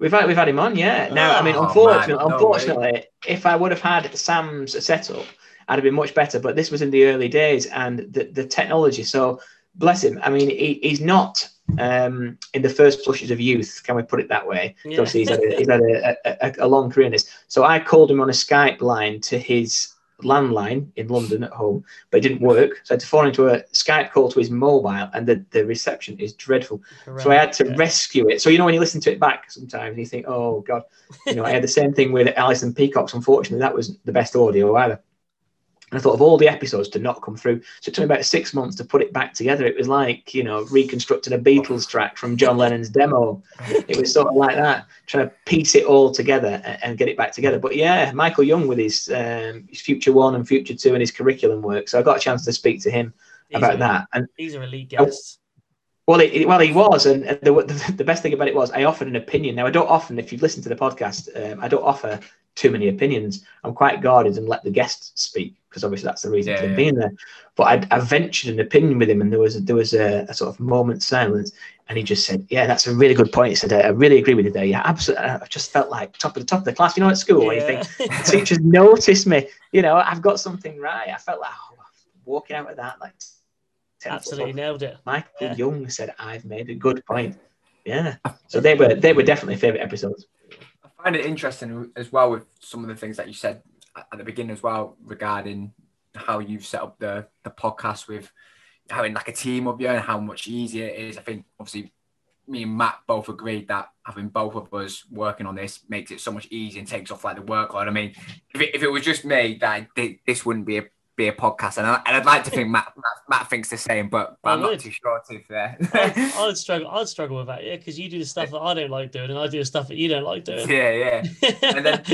We've had we've had him on, yeah. Now, oh, I mean, unfortunately, man, unfortunately, if I would have had Sam's setup, I'd have been much better. But this was in the early days, and the, the technology. So bless him. I mean, he, he's not um, in the first flushes of youth. Can we put it that way? Yeah. Obviously, he's had, a, he's had a, a, a, long career in this. So I called him on a Skype line to his landline in London at home, but it didn't work. So I had to phone into a Skype call to his mobile, and the, the reception is dreadful. Right, so I had to yeah. rescue it. So you know when you listen to it back sometimes, you think, "Oh God," you know. I had the same thing with Alison Peacocks. Unfortunately, that was the best audio either. And I thought of all the episodes to not come through. So it took me about six months to put it back together. It was like, you know, reconstructing a Beatles track from John Lennon's demo. It was sort of like that, trying to piece it all together and get it back together. But yeah, Michael Young with his, um, his Future One and Future Two and his curriculum work. So I got a chance to speak to him he's about a, that. And these are elite guests. Well, it, well, he was, and the, the, best thing about it was I offered an opinion. Now, I don't often, if you've listened to the podcast, um, I don't offer too many opinions. I'm quite guarded and let the guests speak because obviously that's the reason yeah, for yeah. being there. But I, I, ventured an opinion with him, and there was a, there was a, a, sort of moment silence, and he just said, "Yeah, that's a really good point." He said, "I really agree with you there. Yeah, absolutely. I just felt like top of the top of the class. You know, at school, yeah. where you think teachers notice me. You know, I've got something right. I felt like oh, walking out of that like." Absolutely nailed it. Michael yeah. Young said, "I've made a good point." Yeah, so they were they were definitely favorite episodes I find it interesting as well with some of the things that you said at the beginning as well regarding how you've set up the the podcast with having like a team of you and how much easier it is. I think obviously me and Matt both agreed that having both of us working on this makes it so much easier and takes off like the workload. I mean, if it, if it was just me, that this wouldn't be a be a podcast, and, I, and I'd like to think Matt, Matt, Matt thinks the same, but, but I'm not too sure to there. I'd, I'd, struggle. I'd struggle with that, yeah, because you do the stuff that I don't like doing, and I do the stuff that you don't like doing. Yeah, yeah, and then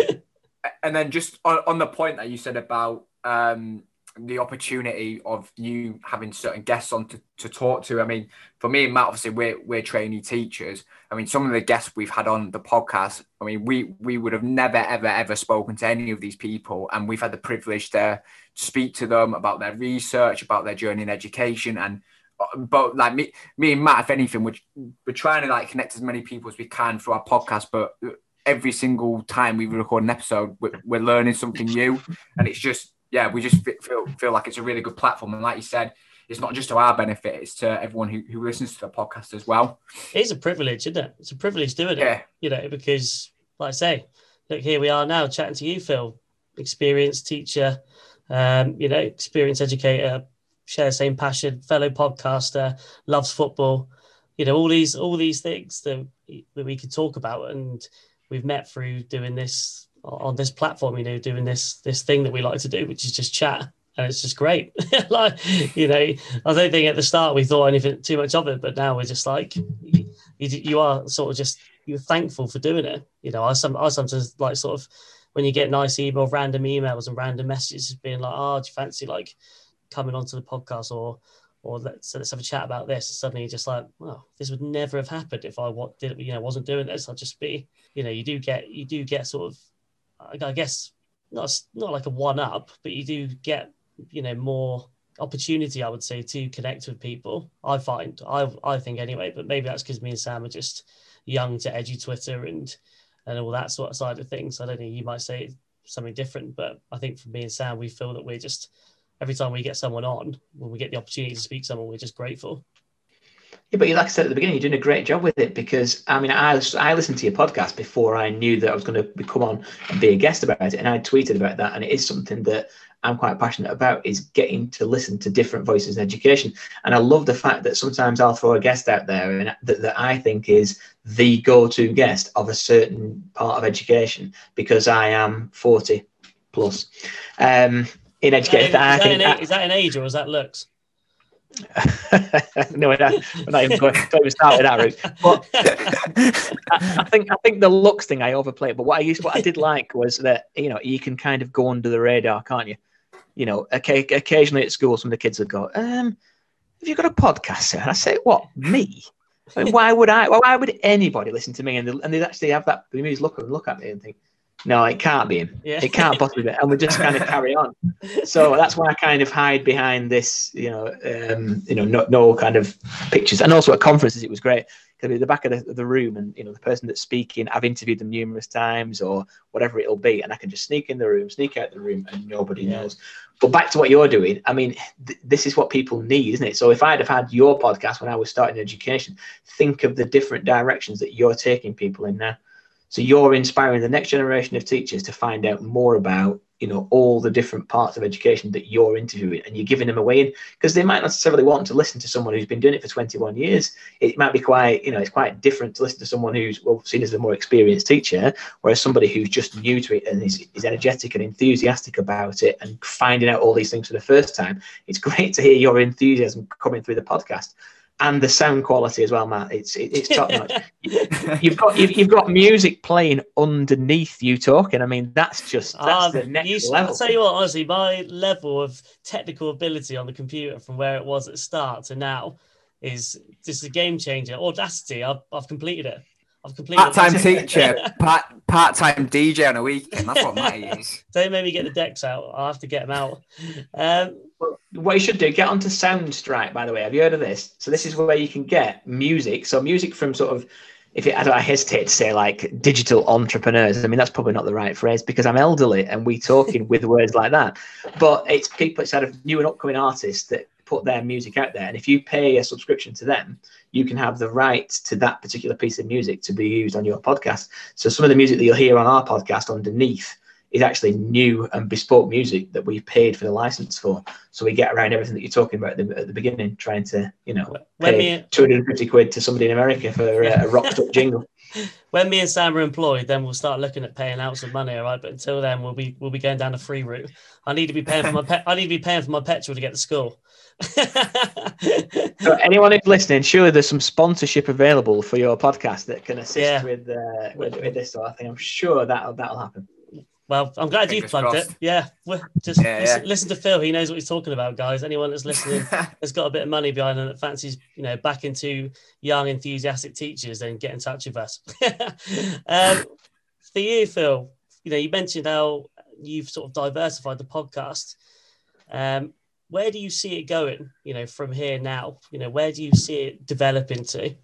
and then just on, on the point that you said about um, the opportunity of you having certain guests on to, to talk to. I mean, for me and Matt, obviously we're we're trainee teachers. I mean, some of the guests we've had on the podcast, I mean, we we would have never ever ever spoken to any of these people, and we've had the privilege to speak to them about their research, about their journey in education, and uh, but like me, me and Matt, if anything, we're, we're trying to like connect as many people as we can through our podcast, but every single time we record an episode, we're learning something new, and it's just yeah, we just feel feel like it's a really good platform. And like you said, it's not just to our benefit; it's to everyone who, who listens to the podcast as well. It is a privilege, isn't it? It's a privilege doing it. yeah. it. You know, because like I say, look here we are now chatting to you, Phil, experienced teacher, um, you know, experienced educator, share the same passion, fellow podcaster, loves football. You know, all these all these things that that we could talk about, and we've met through doing this on this platform, you know, doing this this thing that we like to do, which is just chat. And it's just great. like, you know, I don't think at the start we thought anything too much of it, but now we're just like, you, you are sort of just you're thankful for doing it. You know, I some I sometimes like sort of when you get nice email, random emails and random messages being like, oh, do you fancy like coming onto the podcast or or let's let's have a chat about this. Suddenly you're just like, well, this would never have happened if I what did you know wasn't doing this. I'd just be, you know, you do get you do get sort of I guess not not like a one up, but you do get you know more opportunity, I would say, to connect with people. I find, I I think anyway, but maybe that's because me and Sam are just young to edgy Twitter and and all that sort of side of things. I don't know. you might say something different, but I think for me and Sam, we feel that we're just every time we get someone on, when we get the opportunity to speak to someone, we're just grateful. Yeah, but like I said at the beginning, you're doing a great job with it because I mean, I I listened to your podcast before I knew that I was going to come on and be a guest about it, and I tweeted about that, and it is something that I'm quite passionate about is getting to listen to different voices in education, and I love the fact that sometimes I'll throw a guest out there and that, that I think is the go-to guest of a certain part of education because I am 40 plus um, in education. Is that, is, that, is that an age or is that looks? no, we're not, even going. Don't even start with that route. But I, I, think I think the looks thing I overplayed. But what I used, what I did like was that you know you can kind of go under the radar, can't you? You know, occasionally at school, some of the kids would go, um, "Have you got a podcast?" And I say, "What me?" I mean, why would I? Why would anybody listen to me? And they, and they actually have that bemused look and look at me and think, no, it can't be him. Yeah. It can't possibly be. And we just kind of carry on. So that's why I kind of hide behind this, you know, um, you know, no, no kind of pictures. And also at conferences, it was great. Could be the back of the, the room, and you know the person that's speaking. I've interviewed them numerous times, or whatever it'll be, and I can just sneak in the room, sneak out the room, and nobody yeah. knows. But back to what you're doing. I mean, th- this is what people need, isn't it? So if I'd have had your podcast when I was starting education, think of the different directions that you're taking people in now. So you're inspiring the next generation of teachers to find out more about you know all the different parts of education that you're interviewing and you're giving them away in because they might not necessarily want to listen to someone who's been doing it for 21 years. It might be quite you know it's quite different to listen to someone who's well seen as a more experienced teacher whereas somebody who's just new to it and is, is energetic and enthusiastic about it and finding out all these things for the first time. It's great to hear your enthusiasm coming through the podcast and the sound quality as well, Matt. It's it, it's top notch. you've got you've, you've, got music playing underneath you talking. I mean, that's just that's um, the next you, level. I'll tell you what, honestly, my level of technical ability on the computer from where it was at the start to now is just a game changer. Audacity, I've I've completed it. I've completed part-time teacher, part part-time DJ on a weekend. That's what my is. Don't make me get the decks out. I'll have to get them out. Um, what you should do, get onto Soundstripe, by the way. Have you heard of this? So this is where you can get music. So music from sort of, if it, I, I hesitate to say like digital entrepreneurs. I mean, that's probably not the right phrase because I'm elderly and we talking with words like that. But it's people, it's sort of new and upcoming artists that put their music out there. And if you pay a subscription to them, you can have the right to that particular piece of music to be used on your podcast. So some of the music that you'll hear on our podcast underneath is actually new and bespoke music that we paid for the license for. So we get around everything that you're talking about at the, at the beginning, trying to, you know, pay me, 250 quid to somebody in America for a, a rocked up jingle. When me and Sam are employed, then we'll start looking at paying out some money, all right? But until then, we'll be we'll be going down the free route. I need to be paying for my pe- I need to be paying for my petrol to get to school. so anyone who's listening, surely there's some sponsorship available for your podcast that can assist yeah. with, uh, with, with this sort of thing. I'm sure that'll that'll happen. Well, I'm glad you've plugged crossed. it. Yeah, just yeah, listen, yeah. listen, to Phil. He knows what he's talking about, guys. Anyone that's listening has got a bit of money behind them that fancies, you know, back into young, enthusiastic teachers, then get in touch with us. um, for you, Phil, you know, you mentioned how you've sort of diversified the podcast. Um, where do you see it going? You know, from here now. You know, where do you see it developing to?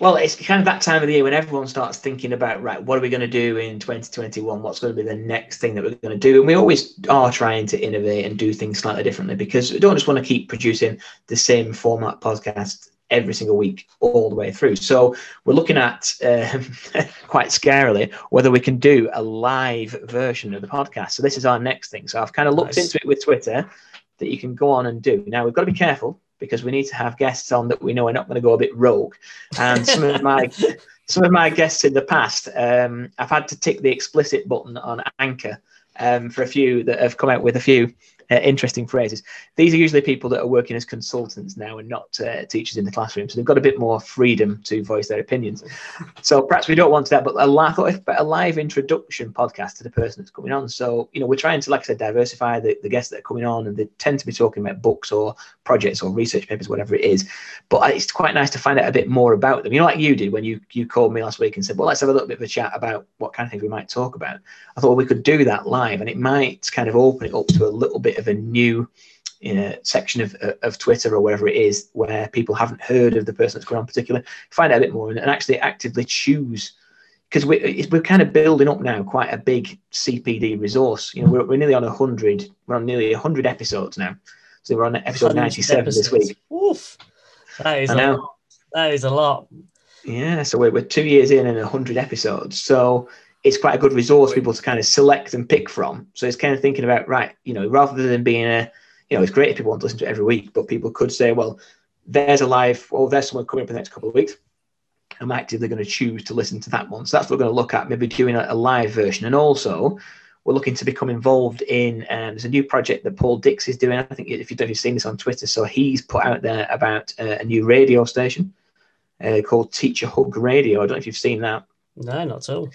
Well, it's kind of that time of the year when everyone starts thinking about, right, what are we going to do in 2021? What's going to be the next thing that we're going to do? And we always are trying to innovate and do things slightly differently because we don't just want to keep producing the same format podcast every single week all the way through. So we're looking at um, quite scarily whether we can do a live version of the podcast. So this is our next thing. So I've kind of looked nice. into it with Twitter that you can go on and do. Now we've got to be careful because we need to have guests on that we know are not going to go a bit rogue. And some of my some of my guests in the past, um, I've had to tick the explicit button on Anchor um, for a few that have come out with a few uh, interesting phrases. These are usually people that are working as consultants now and not uh, teachers in the classroom, so they've got a bit more freedom to voice their opinions. So perhaps we don't want that, but a live, a live introduction podcast to the person that's coming on. So you know, we're trying to, like I said, diversify the, the guests that are coming on, and they tend to be talking about books or projects or research papers, whatever it is. But it's quite nice to find out a bit more about them. You know, like you did when you you called me last week and said, "Well, let's have a little bit of a chat about what kind of things we might talk about." I thought well, we could do that live, and it might kind of open it up to a little bit of a new you know, section of, uh, of Twitter or wherever it is where people haven't heard of the person that's going on particular, find out a bit more and, and actually actively choose because we, we're kind of building up now quite a big CPD resource. You know, we're, we're nearly on 100, we're on nearly 100 episodes now. So we're on episode 97 episodes. this week. Oof. That is, a lot. that is a lot. Yeah, so we're, we're two years in and 100 episodes. So it's quite a good resource for people to kind of select and pick from. So it's kind of thinking about right, you know, rather than being a, you know, it's great if people want to listen to it every week, but people could say, well, there's a live, or there's someone coming up in the next couple of weeks. I'm actively going to choose to listen to that one. So that's what we're going to look at, maybe doing a, a live version. And also, we're looking to become involved in. Um, there's a new project that Paul Dix is doing. I think if you've seen this on Twitter, so he's put out there about uh, a new radio station uh, called Teacher Hug Radio. I don't know if you've seen that. No, not at all.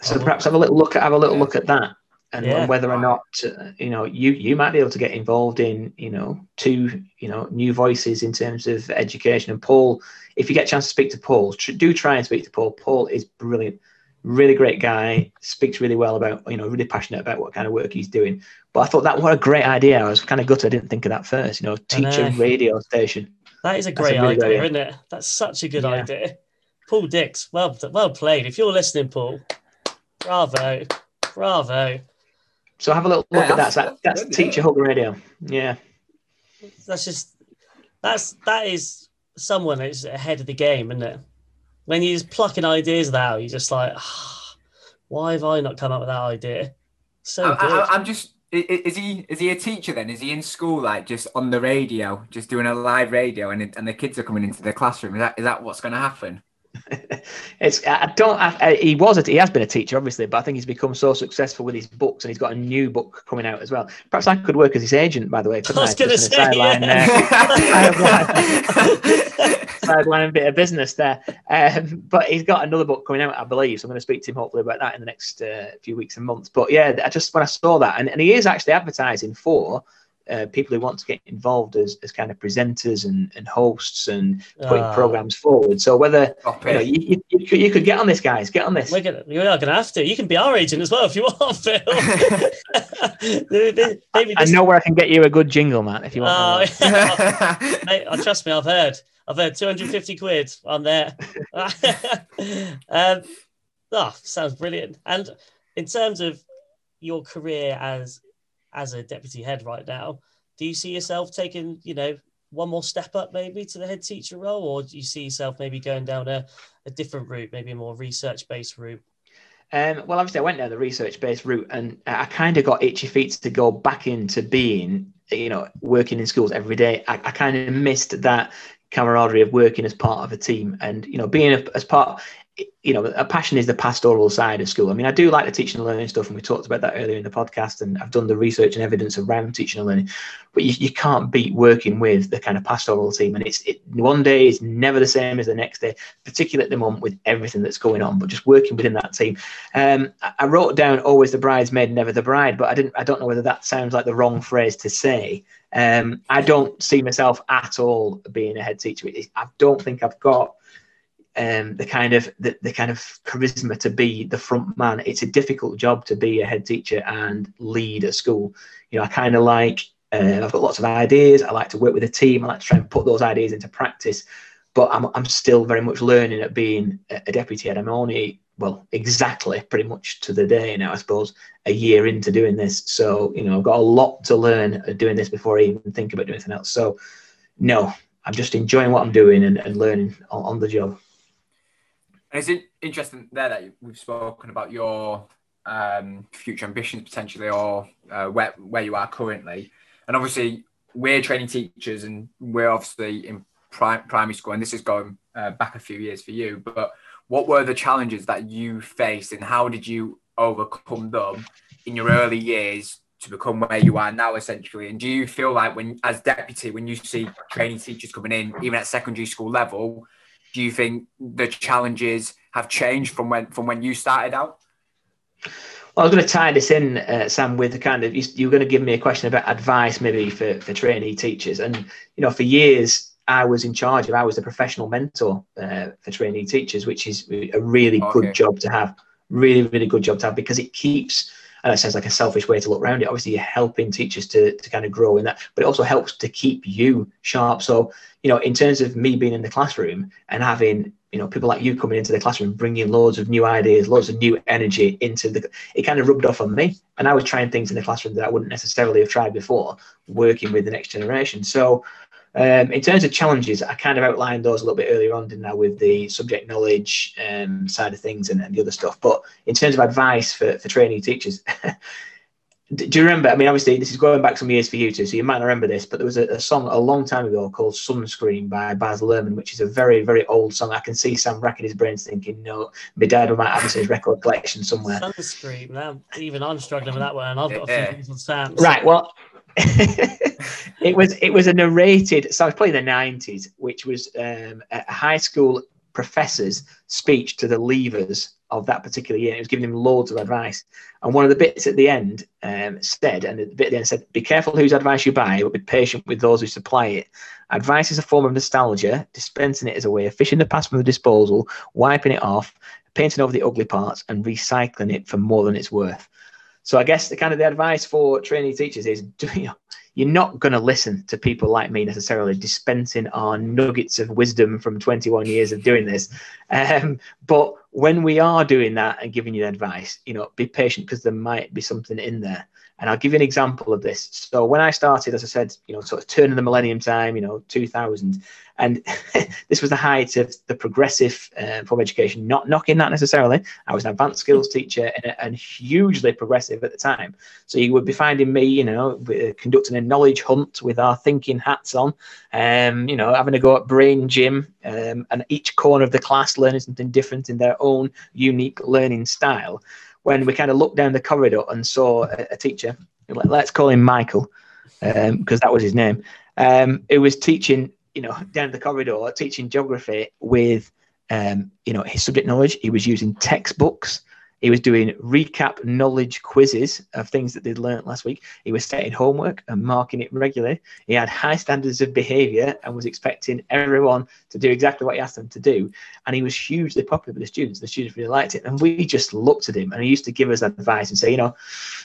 So perhaps have a little look at have a little look at that, and, yeah. whether or not uh, you know you you might be able to get involved in you know two you know new voices in terms of education. And Paul, if you get a chance to speak to Paul, tr- do try and speak to Paul. Paul is brilliant, really great guy. Speaks really well about you know really passionate about what kind of work he's doing. But I thought that what a great idea. I was kind of gutted I didn't think of that first. You know, teacher radio station. That is a great a really idea, idea, isn't it? That's such a good yeah. idea. Paul Dix, well well played. If you're listening, Paul, bravo, bravo. So have a little look yeah, at that. That's, that's good, Teacher yeah. Hug Radio. Yeah. That's just that's that is someone that's ahead of the game, isn't it? When you're just plucking ideas out, you're just like, oh, why have I not come up with that idea? So I, good. I, I'm just is he is he a teacher then? Is he in school like just on the radio, just doing a live radio, and and the kids are coming into the classroom? Is that is that what's going to happen? it's I don't I, he was a, he has been a teacher obviously, but I think he's become so successful with his books and he's got a new book coming out as well. Perhaps I could work as his agent, by the way. I was going to say sideline, yeah. uh, sideline bit of business there. Um, but he's got another book coming out, I believe. So I'm going to speak to him hopefully about that in the next uh, few weeks and months. But yeah, I just when I saw that, and, and he is actually advertising for uh, people who want to get involved as, as kind of presenters and, and hosts and putting uh, programs forward. So whether you, know, you, you, could, you, could get on this, guys, get on this. We're gonna, we are going to have to. You can be our agent as well if you want, Phil. Maybe I, I know where I can get you a good jingle, man. If you want. Uh, mate, trust me, I've heard. I've heard 250 quid on there. um, oh, sounds brilliant. And in terms of your career as as a deputy head right now. Do you see yourself taking, you know, one more step up maybe to the head teacher role, or do you see yourself maybe going down a, a different route, maybe a more research based route? Um, well, obviously, I went down the research based route and I kind of got itchy feet to go back into being, you know, working in schools every day. I, I kind of missed that camaraderie of working as part of a team and, you know, being a, as part, you know, a passion is the pastoral side of school. I mean, I do like the teaching and learning stuff, and we talked about that earlier in the podcast. And I've done the research and evidence around teaching and learning, but you, you can't beat working with the kind of pastoral team. And it's it, one day is never the same as the next day, particularly at the moment with everything that's going on. But just working within that team, um, I, I wrote down always the bridesmaid, never the bride. But I didn't. I don't know whether that sounds like the wrong phrase to say. Um, I don't see myself at all being a head teacher. I don't think I've got um, the kind of the, the kind of charisma to be the front man. It's a difficult job to be a head teacher and lead a school. You know, I kind of like uh, I've got lots of ideas. I like to work with a team. I like to try and put those ideas into practice. But I'm I'm still very much learning at being a deputy head. I'm only well exactly pretty much to the day now, I suppose, a year into doing this. So you know, I've got a lot to learn doing this before I even think about doing anything else. So no, I'm just enjoying what I'm doing and, and learning on, on the job. It's interesting there that we've spoken about your um, future ambitions potentially, or uh, where where you are currently. And obviously, we're training teachers, and we're obviously in pri- primary school, and this is going uh, back a few years for you. But what were the challenges that you faced, and how did you overcome them in your early years to become where you are now, essentially? And do you feel like when, as deputy, when you see training teachers coming in, even at secondary school level, do you think the challenges have changed from when from when you started out? Well, I was going to tie this in, uh, Sam, with the kind of you, you were going to give me a question about advice, maybe for for trainee teachers, and you know, for years I was in charge of. I was the professional mentor uh, for trainee teachers, which is a really okay. good job to have. Really, really good job to have because it keeps and that sounds like a selfish way to look around it. Obviously, you're helping teachers to, to kind of grow in that, but it also helps to keep you sharp. So, you know, in terms of me being in the classroom and having, you know, people like you coming into the classroom, bringing loads of new ideas, loads of new energy into the, it kind of rubbed off on me. And I was trying things in the classroom that I wouldn't necessarily have tried before, working with the next generation. So, um, in terms of challenges, I kind of outlined those a little bit earlier on, didn't I, with the subject knowledge um, side of things and, and, the other stuff. But in terms of advice for, for training teachers, do you remember? I mean, obviously, this is going back some years for you too, so you might not remember this, but there was a, a song a long time ago called Sunscreen by Baz Luhrmann, which is a very, very old song. I can see Sam racking his brains thinking, no, my dad might have his record collection somewhere. Sunscreen, now, even I'm struggling with that one. I've got a few things on Sam's. Right, well, it was it was a narrated. So I was playing the nineties, which was um, a high school professor's speech to the leavers of that particular year. It was giving them loads of advice, and one of the bits at the end um, said, and the bit at the end said, "Be careful whose advice you buy, but be patient with those who supply it. Advice is a form of nostalgia. Dispensing it is a way of fishing the past from the disposal, wiping it off, painting over the ugly parts, and recycling it for more than it's worth." So I guess the kind of the advice for trainee teachers is, do you know, you're not going to listen to people like me necessarily dispensing our nuggets of wisdom from 21 years of doing this. Um, but when we are doing that and giving you advice, you know, be patient because there might be something in there. And I'll give you an example of this. So when I started, as I said, you know, sort of turning the millennium time, you know, 2000, and this was the height of the progressive uh, form of education, not knocking that necessarily. I was an advanced skills teacher and, and, hugely progressive at the time. So you would be finding me, you know, conducting a knowledge hunt with our thinking hats on, um, you know, having a go at brain gym, um, and each corner of the class learning something different in their own unique learning style. When we kind of looked down the corridor and saw a, a teacher, let's call him Michael, because um, that was his name, um, who was teaching you know, down the corridor teaching geography with, um, you know, his subject knowledge. He was using textbooks he was doing recap knowledge quizzes of things that they'd learnt last week. He was setting homework and marking it regularly. He had high standards of behaviour and was expecting everyone to do exactly what he asked them to do. And he was hugely popular with the students. The students really liked it. And we just looked at him and he used to give us advice and say, you know,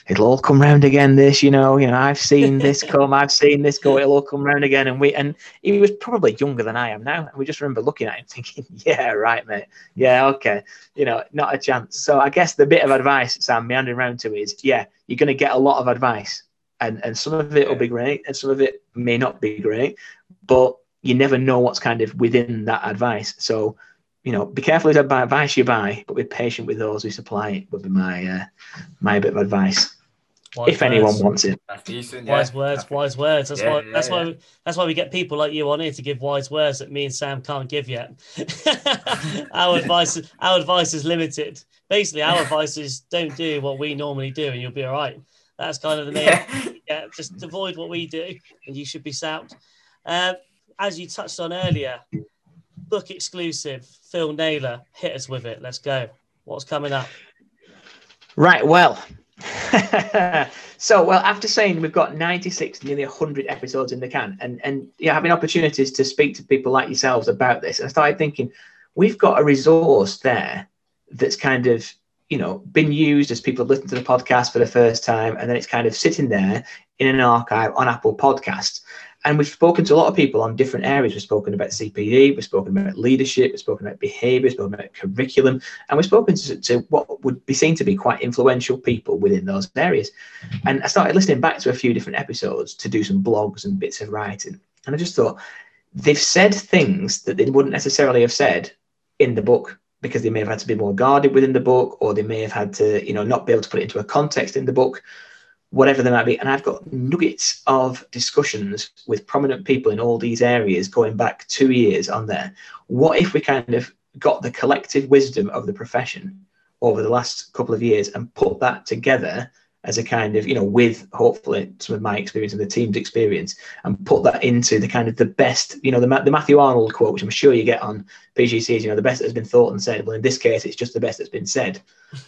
it'll all come round again, this, you know, you know, I've seen this come, I've seen this go, it'll all come round again. And we and he was probably younger than I am now. And we just remember looking at him thinking, Yeah, right, mate. Yeah, okay. You know, not a chance. So I guess guess the bit of advice Sam meandering around to is, yeah, you're going to get a lot of advice, and and some of it will be great, and some of it may not be great, but you never know what's kind of within that advice. So, you know, be careful with the advice you buy, but be patient with those who supply it. Would be my uh, my bit of advice. Wise if words. anyone wants it. That's decent. Wise words, wise words. That's yeah, why. Yeah, that's why. We, That's why we get people like you on here to give wise words that me and Sam can't give yet. our advice, our advice is limited. Basically, our advice is don't do what we normally do, and you'll be all right. That's kind of the main. Yeah. just avoid what we do, and you should be sound. Uh, as you touched on earlier, book exclusive. Phil Naylor, hit us with it. Let's go. What's coming up? Right. Well, so, well, after saying we've got 96, nearly 100 episodes in the can, and and yeah, having opportunities to speak to people like yourselves about this, I started thinking we've got a resource there that's kind of you know been used as people listen to the podcast for the first time, and then it's kind of sitting there in an archive on Apple podcast And we've spoken to a lot of people on different areas. We've spoken about CPD, we've spoken about leadership, we've spoken about behavior, we've spoken about curriculum, and we've spoken to, to, what would be seen to be quite influential people within those areas. And I started listening back to a few different episodes to do some blogs and bits of writing. And I just thought, they've said things that they wouldn't necessarily have said in the book because they may have had to be more guarded within the book or they may have had to, you know, not be able to put it into a context in the book whatever they might be. And I've got nuggets of discussions with prominent people in all these areas going back two years on there. What if we kind of got the collective wisdom of the profession over the last couple of years and put that together as a kind of, you know, with hopefully some of my experience and the team's experience and put that into the kind of the best, you know, the, the Matthew Arnold quote, which I'm sure you get on PGCs, you know, the best that has been thought and said. Well, in this case, it's just the best that's been said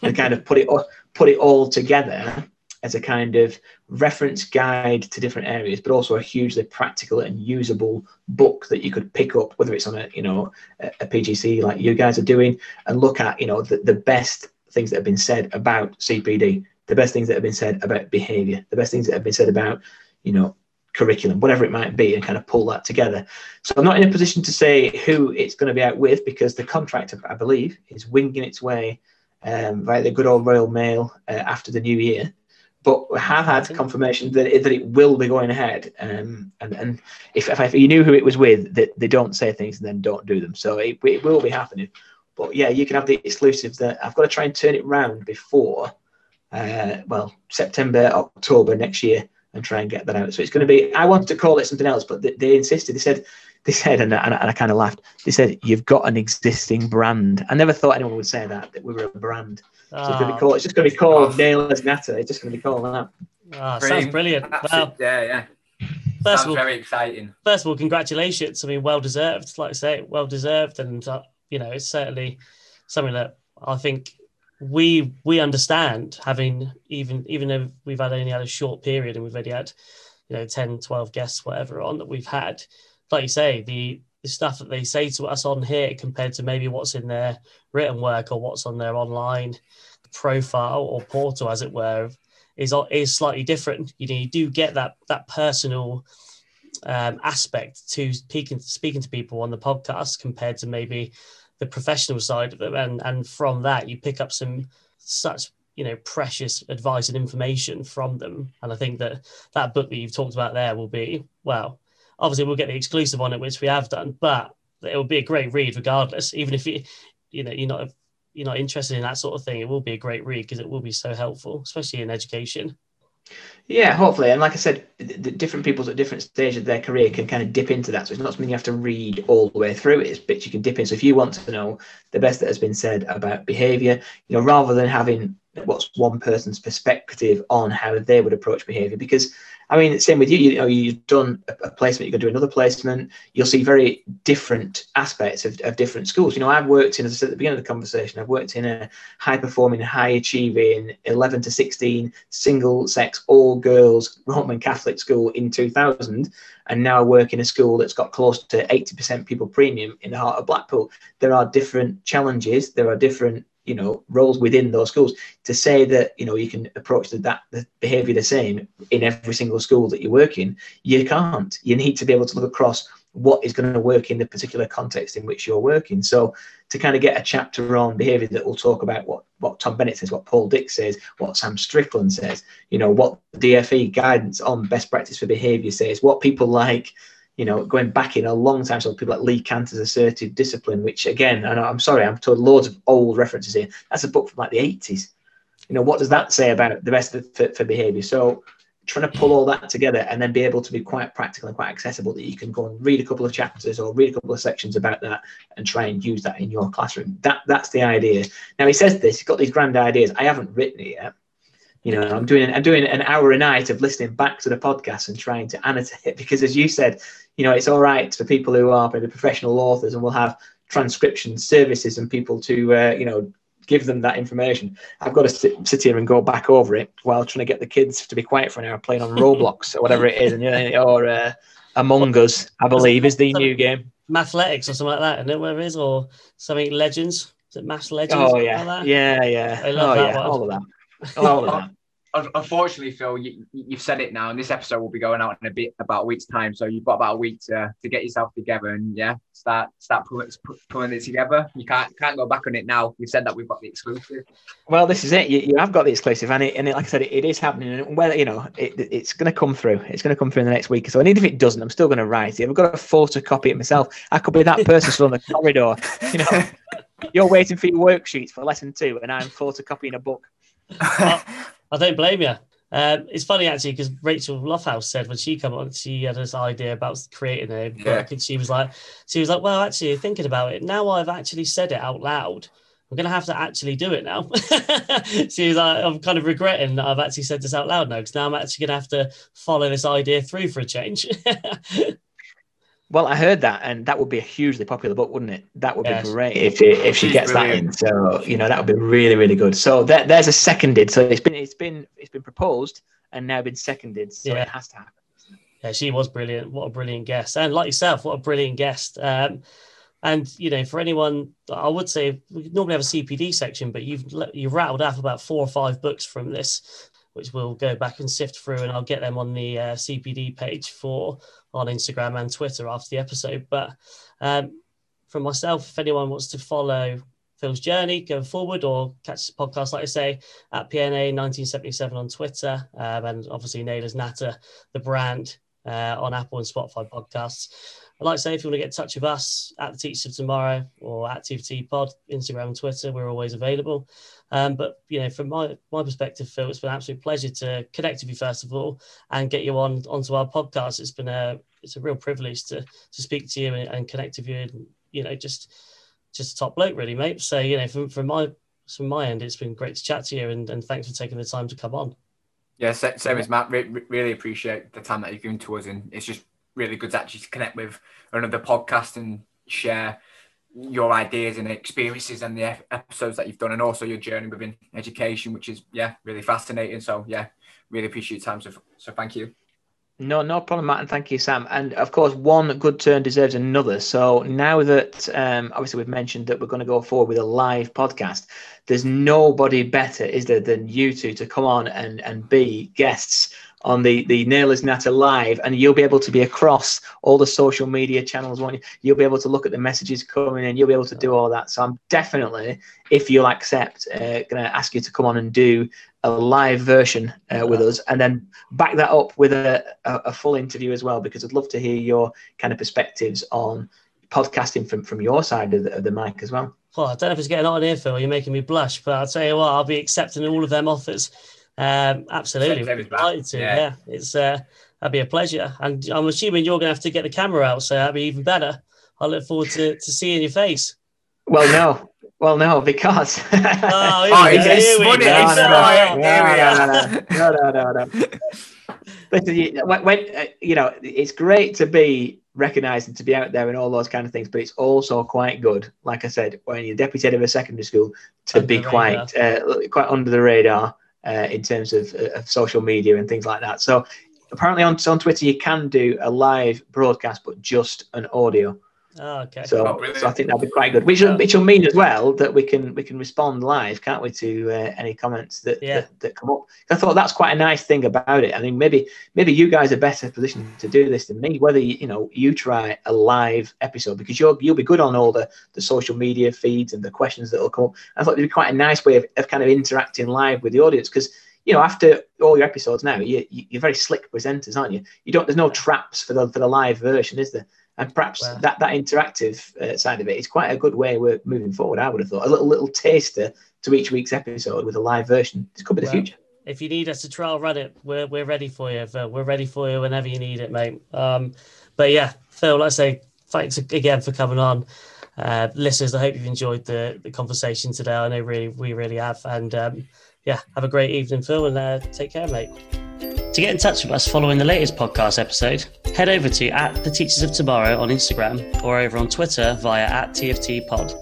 and kind of put it, put it all together as a kind of reference guide to different areas, but also a hugely practical and usable book that you could pick up, whether it's on a you know a, a PGC like you guys are doing, and look at you know the, the best things that have been said about CPD, the best things that have been said about behaviour, the best things that have been said about you know curriculum, whatever it might be, and kind of pull that together. So I'm not in a position to say who it's going to be out with because the contract, I believe, is winging its way um, via the good old Royal Mail uh, after the new year but we have had confirmation that it, that it will be going ahead. Um, and and if, if, if you knew who it was with, that they don't say things and then don't do them, so it, it will be happening. But yeah, you can have the exclusives. That I've got to try and turn it round before, uh, well, September, October next year, and try and get that out. So it's going to be. I wanted to call it something else, but they, they insisted. They said they said, and, and, and I kind of laughed. They said, "You've got an existing brand." I never thought anyone would say that that we were a brand. So it's, gonna be ah. called, it's just going to be called Naylor's Natter. It's just going to be called that. Oh, sounds brilliant. Well, yeah, yeah. First sounds of all, very exciting. First of all, congratulations. I mean, well deserved. Like I say, well deserved, and uh, you know, it's certainly something that I think we we understand. Having even even though we've had only had a short period and we've already had you know 10, 12 guests, whatever on that we've had. Like you say, the the stuff that they say to us on here compared to maybe what's in their written work or what's on their online profile or portal, as it were, is is slightly different. You know, you do get that that personal um, aspect to speaking speaking to people on the podcast compared to maybe the professional side of them, and and from that you pick up some such you know precious advice and information from them. And I think that that book that you've talked about there will be well, obviously we'll get the exclusive on it, which we have done, but it will be a great read regardless. Even if you you know you're not you're not interested in that sort of thing, it will be a great read because it will be so helpful, especially in education. Yeah, hopefully. And like I said, different people at different stages of their career can kind of dip into that. So it's not something you have to read all the way through. It's bits you can dip in. So if you want to know the best that has been said about behavior, you know, rather than having what's one person's perspective on how they would approach behavior, because I mean, same with you. You know, you've done a placement, you're going to do another placement. You'll see very different aspects of, of different schools. You know, I've worked in, as I said at the beginning of the conversation, I've worked in a high performing, high achieving 11 to 16 single sex, all girls Roman Catholic school in 2000. And now I work in a school that's got close to 80% pupil premium in the heart of Blackpool. There are different challenges, there are different you know roles within those schools to say that you know you can approach the, that the behavior the same in every single school that you work in you can't you need to be able to look across what is going to work in the particular context in which you're working so to kind of get a chapter on behavior that will talk about what what tom bennett says what Paul Dix says what sam strickland says you know what dfe guidance on best practice for behavior says what people like you know, going back in a long time. So people like Lee Canter's Assertive Discipline, which again, and I'm sorry, I'm told loads of old references here. That's a book from like the 80s. You know, what does that say about the best for, for behavior? So trying to pull all that together and then be able to be quite practical and quite accessible that you can go and read a couple of chapters or read a couple of sections about that and try and use that in your classroom. That that's the idea. Now he says this, he's got these grand ideas. I haven't written it yet. You know, I'm doing I'm doing an hour a night of listening back to the podcast and trying to annotate it because as you said, you know, it's all right for people who are maybe professional authors and will have transcription services and people to, uh, you know, give them that information. I've got to sit, sit, here and go back over it while trying to get the kids to be quiet for an hour playing on Roblox or whatever it is, and you know, or uh, Among Us, I believe, is the new game. Mathletics or something like that, isn't it? Where it is, or something Legends. Is it Math Legends? Oh yeah, like yeah, yeah. I love oh, that yeah. One. All of that. All of that unfortunately, Phil, you, have said it now, and this episode will be going out in a bit about a week's time. So you've got about a week to, to get yourself together and yeah, start start pulling, pulling it together. You can't can't go back on it now. We've said that we've got the exclusive. Well, this is it. You, you have got the exclusive, and it, and it, like I said, it, it is happening. And well, you know, it, it's going to come through. It's going to come through in the next week. So, and even if it doesn't, I'm still going to write it. I've got to photocopy it myself. I could be that person still on the corridor. You know, you're waiting for your worksheets for lesson two, and I'm photocopying a book. I don't blame you. Um, it's funny actually because Rachel Lofthouse said when she came on, she had this idea about creating a book, yeah. and she was like, she was like, well, actually, thinking about it now, I've actually said it out loud. I'm gonna have to actually do it now. she was like, I'm kind of regretting that I've actually said this out loud now because now I'm actually gonna have to follow this idea through for a change. Well, I heard that, and that would be a hugely popular book, wouldn't it? That would yes. be great if it, if she gets brilliant. that in. So you know that would be really really good. So there, there's a seconded. So it's been it's been it's been proposed and now been seconded. So yeah. it has to happen. Yeah, she was brilliant. What a brilliant guest, and like yourself, what a brilliant guest. Um, and you know, for anyone, I would say we normally have a CPD section, but you've you've rattled off about four or five books from this, which we'll go back and sift through, and I'll get them on the uh, CPD page for on Instagram and Twitter after the episode. But um, myself, if anyone wants to follow Phil's journey going forward or catch the podcast, like I say, at PNA 1977 on Twitter, um, and obviously Naylor's Natter, the brand uh, on Apple and Spotify podcasts. I'd like to say if you want to get in touch with us at the Teachers of Tomorrow or at TFT Pod, Instagram and Twitter, we're always available. Um, but you know, from my my perspective, Phil, it's been an absolute pleasure to connect with you first of all and get you on onto our podcast. It's been a it's a real privilege to to speak to you and, and connect with you, and you know, just just a top bloke, really, mate. So you know, from from my from my end, it's been great to chat to you, and, and thanks for taking the time to come on. Yeah, same as Matt. Re- really appreciate the time that you've given to us, and it's just really good to actually connect with another podcast and share your ideas and experiences and the episodes that you've done, and also your journey within education, which is yeah really fascinating. So yeah, really appreciate your time. So so thank you. No, no problem, Matt, and thank you, Sam. And of course, one good turn deserves another. So now that um, obviously we've mentioned that we're going to go forward with a live podcast, there's nobody better, is there, than you two to come on and and be guests on the the Naylor's Natter live, and you'll be able to be across all the social media channels. Won't you? You'll be able to look at the messages coming in. You'll be able to do all that. So I'm definitely, if you'll accept, uh, going to ask you to come on and do a live version uh, with us, and then back that up with a, a, a full interview as well, because I'd love to hear your kind of perspectives on podcasting from from your side of the, of the mic as well. Well, I don't know if it's getting on here, Phil. You're making me blush, but I'll tell you what, I'll be accepting all of them offers. Um, absolutely, delighted to. Yeah, yeah. it's uh, that'd be a pleasure. And I'm assuming you're going to have to get the camera out, so that'd be even better. I look forward to, to seeing your face. Well, no, well, no, because oh, oh it's funny. No, no, no, no, no. But when uh, you know, it's great to be recognised and to be out there and all those kind of things, but it's also quite good, like I said, when you're deputy head of a secondary school, to under be quite uh, quite under the radar uh, in terms of, uh, of, social media and things like that. So apparently on, on Twitter you can do a live broadcast, but just an audio. Oh, okay. So, oh, so I think that'll be quite good. Which, will, which will mean as well that we can we can respond live, can't we, to uh, any comments that, yeah. that, that come up? I thought that's quite a nice thing about it. I mean, maybe maybe you guys are better positioned to do this than me. Whether you, you know you try a live episode because you'll you'll be good on all the the social media feeds and the questions that will come up. I thought it'd be quite a nice way of, of kind of interacting live with the audience because you know, after all your episodes now, you, you, are very slick presenters, aren't you? You don't. There's no traps for the for the live version, is there? And perhaps wow. that that interactive uh, side of it is quite a good way we're moving forward. I would have thought a little little taster to each week's episode with a live version. This could be the future. If you need us to trial run it, we're we're ready for you. We're ready for you whenever you need it, mate. Um, but yeah, Phil, let's say thanks again for coming on. Uh, listeners, I hope you've enjoyed the, the conversation today. I know really we really have, and um, yeah, have a great evening, Phil, and uh, take care, mate. To get in touch with us following the latest podcast episode, head over to at the Teachers of Tomorrow on Instagram or over on Twitter via at TFT Pod.